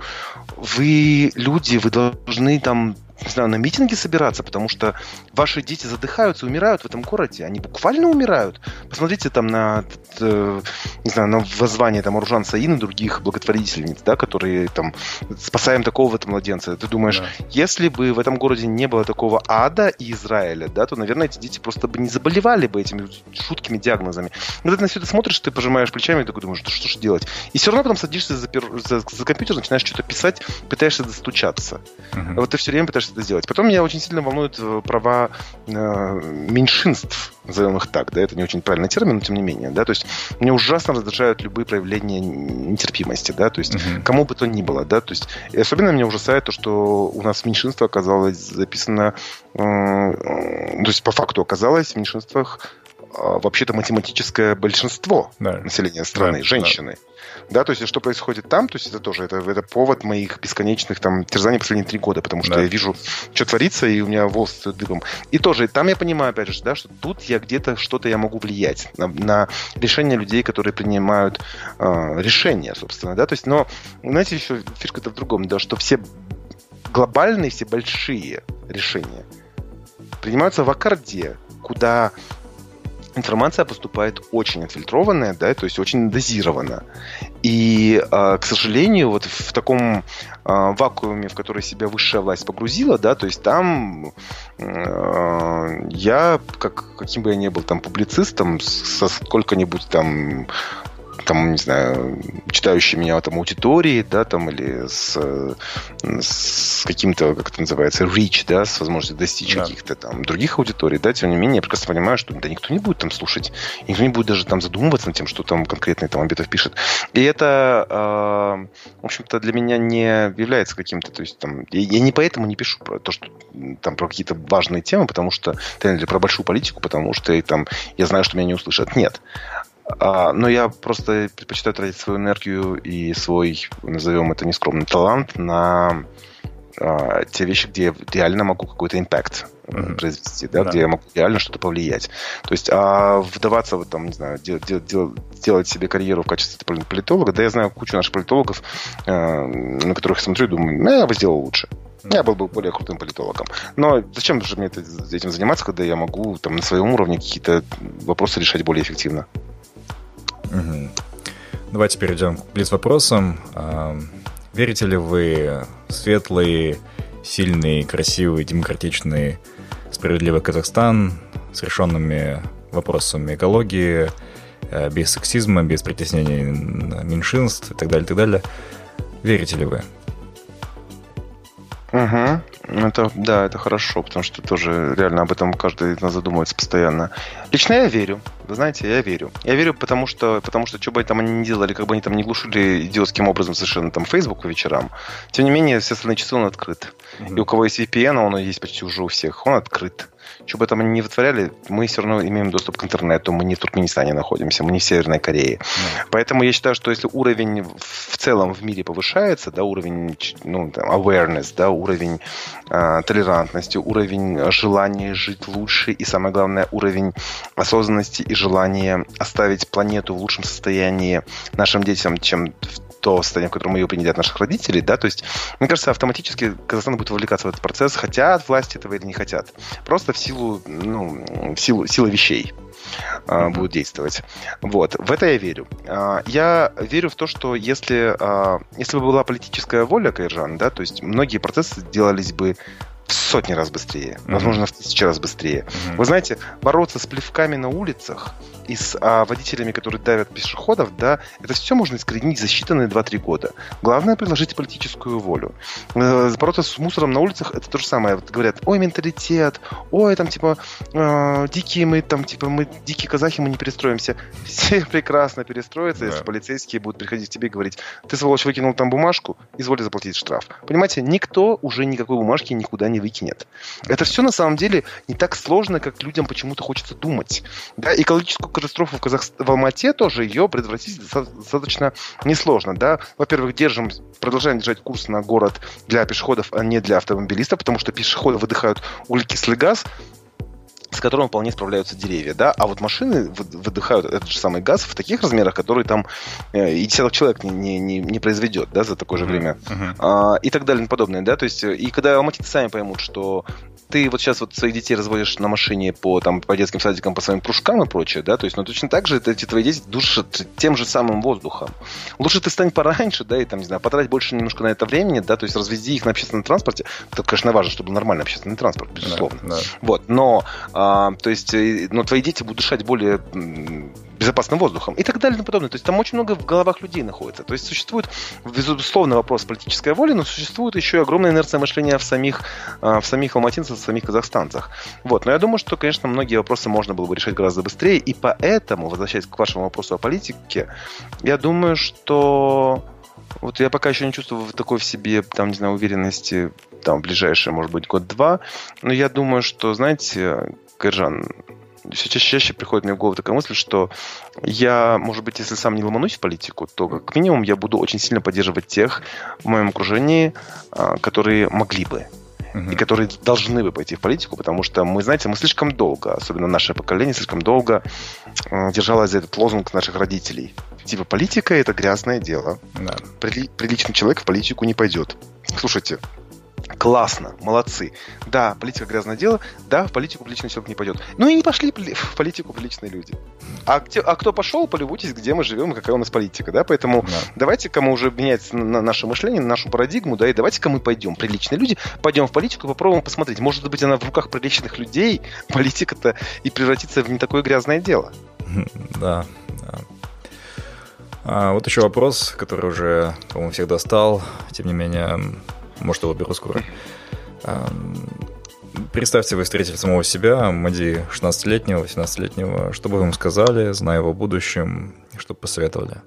вы люди, вы должны там не знаю, на митинги собираться, потому что ваши дети задыхаются, умирают в этом городе. Они буквально умирают. Посмотрите там на, э, не знаю, на воззвание там Уржан Саин и других благотворительниц, да, которые там спасаем такого в этом младенца. Ты думаешь, да. если бы в этом городе не было такого ада и Израиля, да, то, наверное, эти дети просто бы не заболевали бы этими жуткими диагнозами. Когда ты на все это смотришь, ты пожимаешь плечами и такой думаешь, что, что же делать? И все равно потом садишься за, за, за компьютер, начинаешь что-то писать, пытаешься достучаться. Uh-huh. Вот ты все время пытаешься это сделать. Потом меня очень сильно волнуют э, права э, меньшинств, назовем их так, да, это не очень правильный термин, но тем не менее, да, то есть мне ужасно раздражают любые проявления нетерпимости, да, то есть uh-huh. кому бы то ни было, да, то есть и особенно меня ужасает то, что у нас меньшинство оказалось записано, э, то есть по факту оказалось в меньшинствах а, вообще-то математическое большинство да. населения страны, да, женщины. Да. Да, то есть что происходит там, то есть это тоже это, это повод моих бесконечных там терзаний последние три года, потому что да. я вижу, что творится, и у меня волосы дыбом. И тоже там я понимаю, опять же, да, что тут я где-то что-то я могу влиять на, на решения людей, которые принимают э, решения, собственно, да, то есть, но, знаете, еще фишка-то в другом, да, что все глобальные, все большие решения принимаются в аккорде, куда информация поступает очень отфильтрованная, да, то есть очень дозирована. И, а, к сожалению, вот в таком а, вакууме, в который себя высшая власть погрузила, да, то есть там а, я, как, каким бы я ни был там публицистом, со сколько-нибудь там там, не знаю, читающие меня там аудитории, да, там, или с, с каким-то, как это называется, reach, да, с возможностью достичь да. каких-то там других аудиторий, да, тем не менее, я прекрасно понимаю, что да никто не будет там слушать, никто не будет даже там задумываться над тем, что там конкретный там Амбитов пишет. И это, э, в общем-то, для меня не является каким-то, то есть там, я, я не поэтому не пишу про то, что там про какие-то важные темы, потому что, или про большую политику, потому что и, там, я знаю, что меня не услышат. Нет. А, но я просто предпочитаю тратить свою энергию и свой, назовем это нескромный талант на а, те вещи, где я реально могу какой-то импакт mm-hmm. произвести, да, да, где я могу реально что-то повлиять. То есть, а вдаваться в, там, не знаю, дел, дел, дел, делать себе карьеру в качестве политолога, да, я знаю кучу наших политологов, э, на которых я смотрю и думаю, ну, я бы сделал лучше. Я был бы более крутым политологом. Но зачем же мне это, этим заниматься, когда я могу там, на своем уровне какие-то вопросы решать более эффективно? Угу. Давайте перейдем к блиц-вопросам. А, верите ли вы в светлый, сильный, красивый, демократичный, справедливый Казахстан с решенными вопросами экологии, э, без сексизма, без притеснений меньшинств и так далее, и так далее. Верите ли вы? Угу. Это, да, это хорошо, потому что тоже реально об этом каждый из нас задумывается постоянно. Лично я верю. Вы знаете, я верю. Я верю, потому что, потому что что бы там они ни делали, как бы они там не глушили идиотским образом совершенно там Facebook по вечерам, тем не менее, все остальные часы он открыт. Mm-hmm. И у кого есть VPN, он есть почти уже у всех, он открыт что бы там они ни вытворяли, мы все равно имеем доступ к интернету. Мы не в Туркменистане находимся, мы не в Северной Корее. Mm. Поэтому я считаю, что если уровень в целом в мире повышается, да, уровень ну, там, awareness, да, уровень э, толерантности, уровень желания жить лучше и, самое главное, уровень осознанности и желания оставить планету в лучшем состоянии нашим детям, чем то состояние, в котором ее приняли от наших родителей, да, то есть, мне кажется, автоматически Казахстан будет вовлекаться в этот процесс, хотят власти этого или не хотят. Просто в силу, ну, в силу, силы вещей mm-hmm. будут действовать. Вот. В это я верю. А, я верю в то, что если, а, если бы была политическая воля Кайржан, да, то есть многие процессы делались бы в сотни раз быстрее, возможно, в тысячи раз быстрее. Вы знаете, бороться с плевками на улицах и с а, водителями, которые давят пешеходов, да, это все можно искоренить за считанные 2-3 года. Главное приложить политическую волю. Э, бороться с мусором на улицах это то же самое. Вот говорят, ой, менталитет, ой, там типа э, дикие мы, там типа мы дикие казахи, мы не перестроимся. Все прекрасно перестроятся, да. если полицейские будут приходить к тебе и говорить, ты сволочь выкинул там бумажку, изволь заплатить штраф. Понимаете, никто уже никакой бумажки никуда не выкинет. Это все на самом деле не так сложно, как людям почему-то хочется думать. Да, экологическую катастрофу в, Казах... в Алмате тоже ее предотвратить достаточно несложно. Да? Во-первых, держим, продолжаем держать курс на город для пешеходов, а не для автомобилистов, потому что пешеходы выдыхают углекислый газ, с которым вполне справляются деревья, да, а вот машины выдыхают этот же самый газ в таких размерах, которые там э, и десяток человек не, не, не произведет, да, за такое же время, uh-huh. а, и так далее и подобное, да, то есть, э, и когда алматиты сами поймут, что ты вот сейчас вот своих детей разводишь на машине по, там, по детским садикам, по своим кружкам и прочее, да, то есть, ну, точно так же эти твои дети душат тем же самым воздухом. Лучше ты стань пораньше, да, и там, не знаю, потратить больше немножко на это времени, да, то есть развези их на общественном транспорте. Это, конечно, важно, чтобы нормальный общественный транспорт, безусловно. Да, да. Вот, но, а, то есть, э, но твои дети будут дышать более безопасным воздухом и так далее и тому подобное. То есть там очень много в головах людей находится. То есть существует, безусловно, вопрос политической воли, но существует еще и огромная инерция мышления в самих, а, в самих алматинцах, в самих казахстанцах. Вот. Но я думаю, что, конечно, многие вопросы можно было бы решать гораздо быстрее, и поэтому, возвращаясь к вашему вопросу о политике, я думаю, что вот я пока еще не чувствую такой в себе, там, не знаю, уверенности, там, в ближайшие, может быть, год-два, но я думаю, что, знаете, Кайржан, все чаще, чаще приходит мне в голову такая мысль, что я, может быть, если сам не ломанусь в политику, то как минимум я буду очень сильно поддерживать тех в моем окружении, а, которые могли бы и которые должны бы пойти в политику, потому что мы, знаете, мы слишком долго, особенно наше поколение, слишком долго э, держалось за этот лозунг наших родителей. Типа, политика – это грязное дело. Да. При, приличный человек в политику не пойдет. Слушайте, Классно, молодцы. Да, политика грязное дело, да, в политику приличный человек не пойдет. Ну и не пошли в политику приличные люди. А, где, а кто пошел, полюбуйтесь, где мы живем и какая у нас политика, да, поэтому да. давайте-ка мы уже менять на наше мышление, на нашу парадигму, да, и давайте-ка мы пойдем, приличные люди, пойдем в политику и попробуем посмотреть, может быть, она в руках приличных людей, политика-то и превратится в не такое грязное дело. Да, да. А вот еще вопрос, который уже, по-моему, всех достал, тем не менее, может, его беру скоро. Представьте, вы встретили самого себя, Мади 16-летнего, 18-летнего. Что бы вы ему сказали, зная его будущем, что бы посоветовали?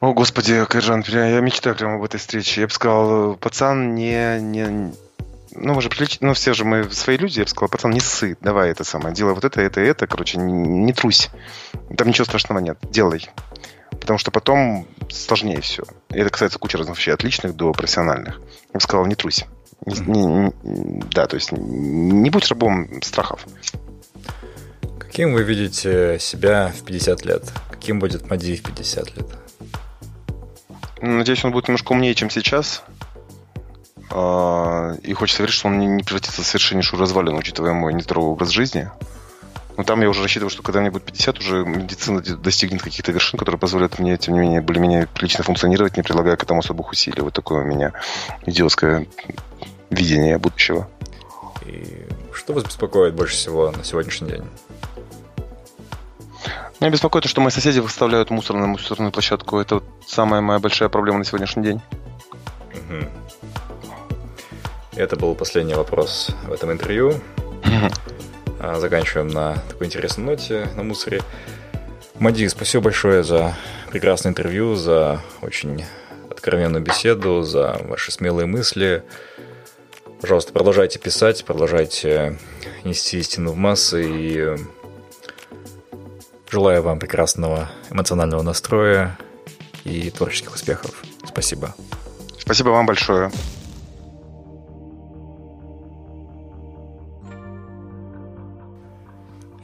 О, господи, Кайжан, я мечтаю прямо об этой встрече. Я бы сказал, пацан, не... не ну, мы же прилич... ну, все же мы свои люди, я бы сказал, пацан, не ссы, давай это самое, делай вот это, это, это, короче, не, не трусь. Там ничего страшного нет, делай потому что потом сложнее все. И это касается кучи разных вещей, от личных до профессиональных. Я бы сказал, не трусь. Не, не, не, да, то есть не будь рабом страхов. Каким вы видите себя в 50 лет? Каким будет Мади в 50 лет? Надеюсь, он будет немножко умнее, чем сейчас. А, и хочется верить, что он не превратится в совершеннейшую развалину, учитывая мой нездоровый образ жизни. Но там я уже рассчитываю, что когда мне будет 50, уже медицина достигнет каких-то вершин, которые позволят мне, тем не менее, более-менее прилично функционировать, не прилагая к этому особых усилий. Вот такое у меня идиотское видение будущего. И что вас беспокоит больше всего на сегодняшний день? Меня беспокоит то, что мои соседи выставляют мусор на мусорную площадку. Это вот самая моя большая проблема на сегодняшний день. Угу. Это был последний вопрос в этом интервью. заканчиваем на такой интересной ноте, на мусоре. Мади, спасибо большое за прекрасное интервью, за очень откровенную беседу, за ваши смелые мысли. Пожалуйста, продолжайте писать, продолжайте нести истину в массы и желаю вам прекрасного эмоционального настроя и творческих успехов. Спасибо. Спасибо вам большое.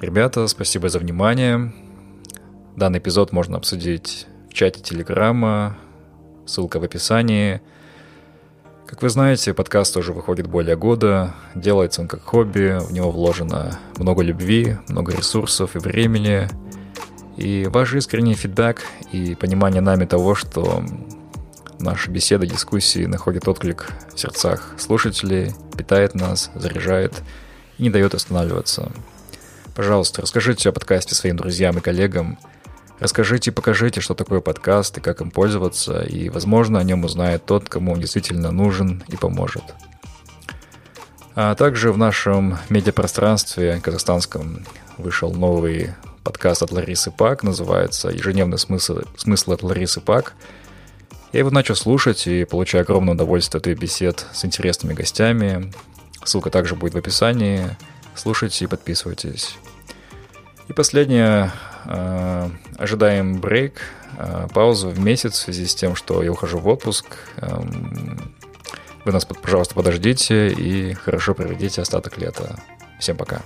Ребята, спасибо за внимание. Данный эпизод можно обсудить в чате Телеграма, ссылка в описании. Как вы знаете, подкаст уже выходит более года, делается он как хобби, в него вложено много любви, много ресурсов и времени. И ваш искренний фидбэк и понимание нами того, что наши беседы, дискуссии находят отклик в сердцах слушателей, питает нас, заряжает и не дает останавливаться. Пожалуйста, расскажите о подкасте своим друзьям и коллегам. Расскажите и покажите, что такое подкаст и как им пользоваться, и, возможно, о нем узнает тот, кому он действительно нужен и поможет. А также в нашем медиапространстве казахстанском вышел новый подкаст от Ларисы Пак, называется «Ежедневный смысл, смысл от Ларисы Пак». Я его начал слушать и получаю огромное удовольствие от ее бесед с интересными гостями. Ссылка также будет в описании. Слушайте и подписывайтесь. И последнее. Э, ожидаем брейк, э, паузу в месяц в связи с тем, что я ухожу в отпуск. Эм, вы нас, пожалуйста, подождите и хорошо проведите остаток лета. Всем пока.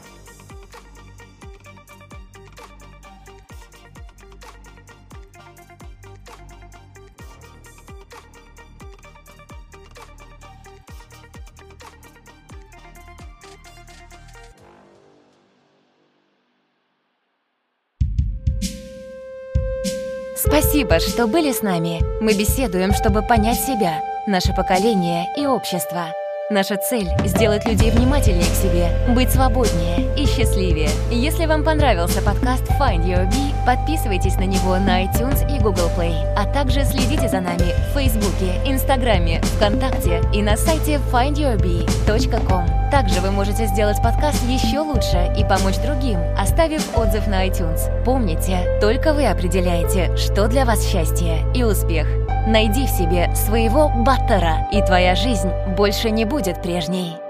Спасибо, что были с нами. Мы беседуем, чтобы понять себя, наше поколение и общество. Наша цель — сделать людей внимательнее к себе, быть свободнее и счастливее. Если вам понравился подкаст Find Your Bee, подписывайтесь на него на iTunes и Google Play, а также следите за нами в Фейсбуке, Инстаграме, ВКонтакте и на сайте findyourbee.com. Также вы можете сделать подкаст еще лучше и помочь другим, оставив отзыв на iTunes. Помните, только вы определяете, что для вас счастье и успех. Найди в себе своего баттера, и твоя жизнь больше не будет прежней.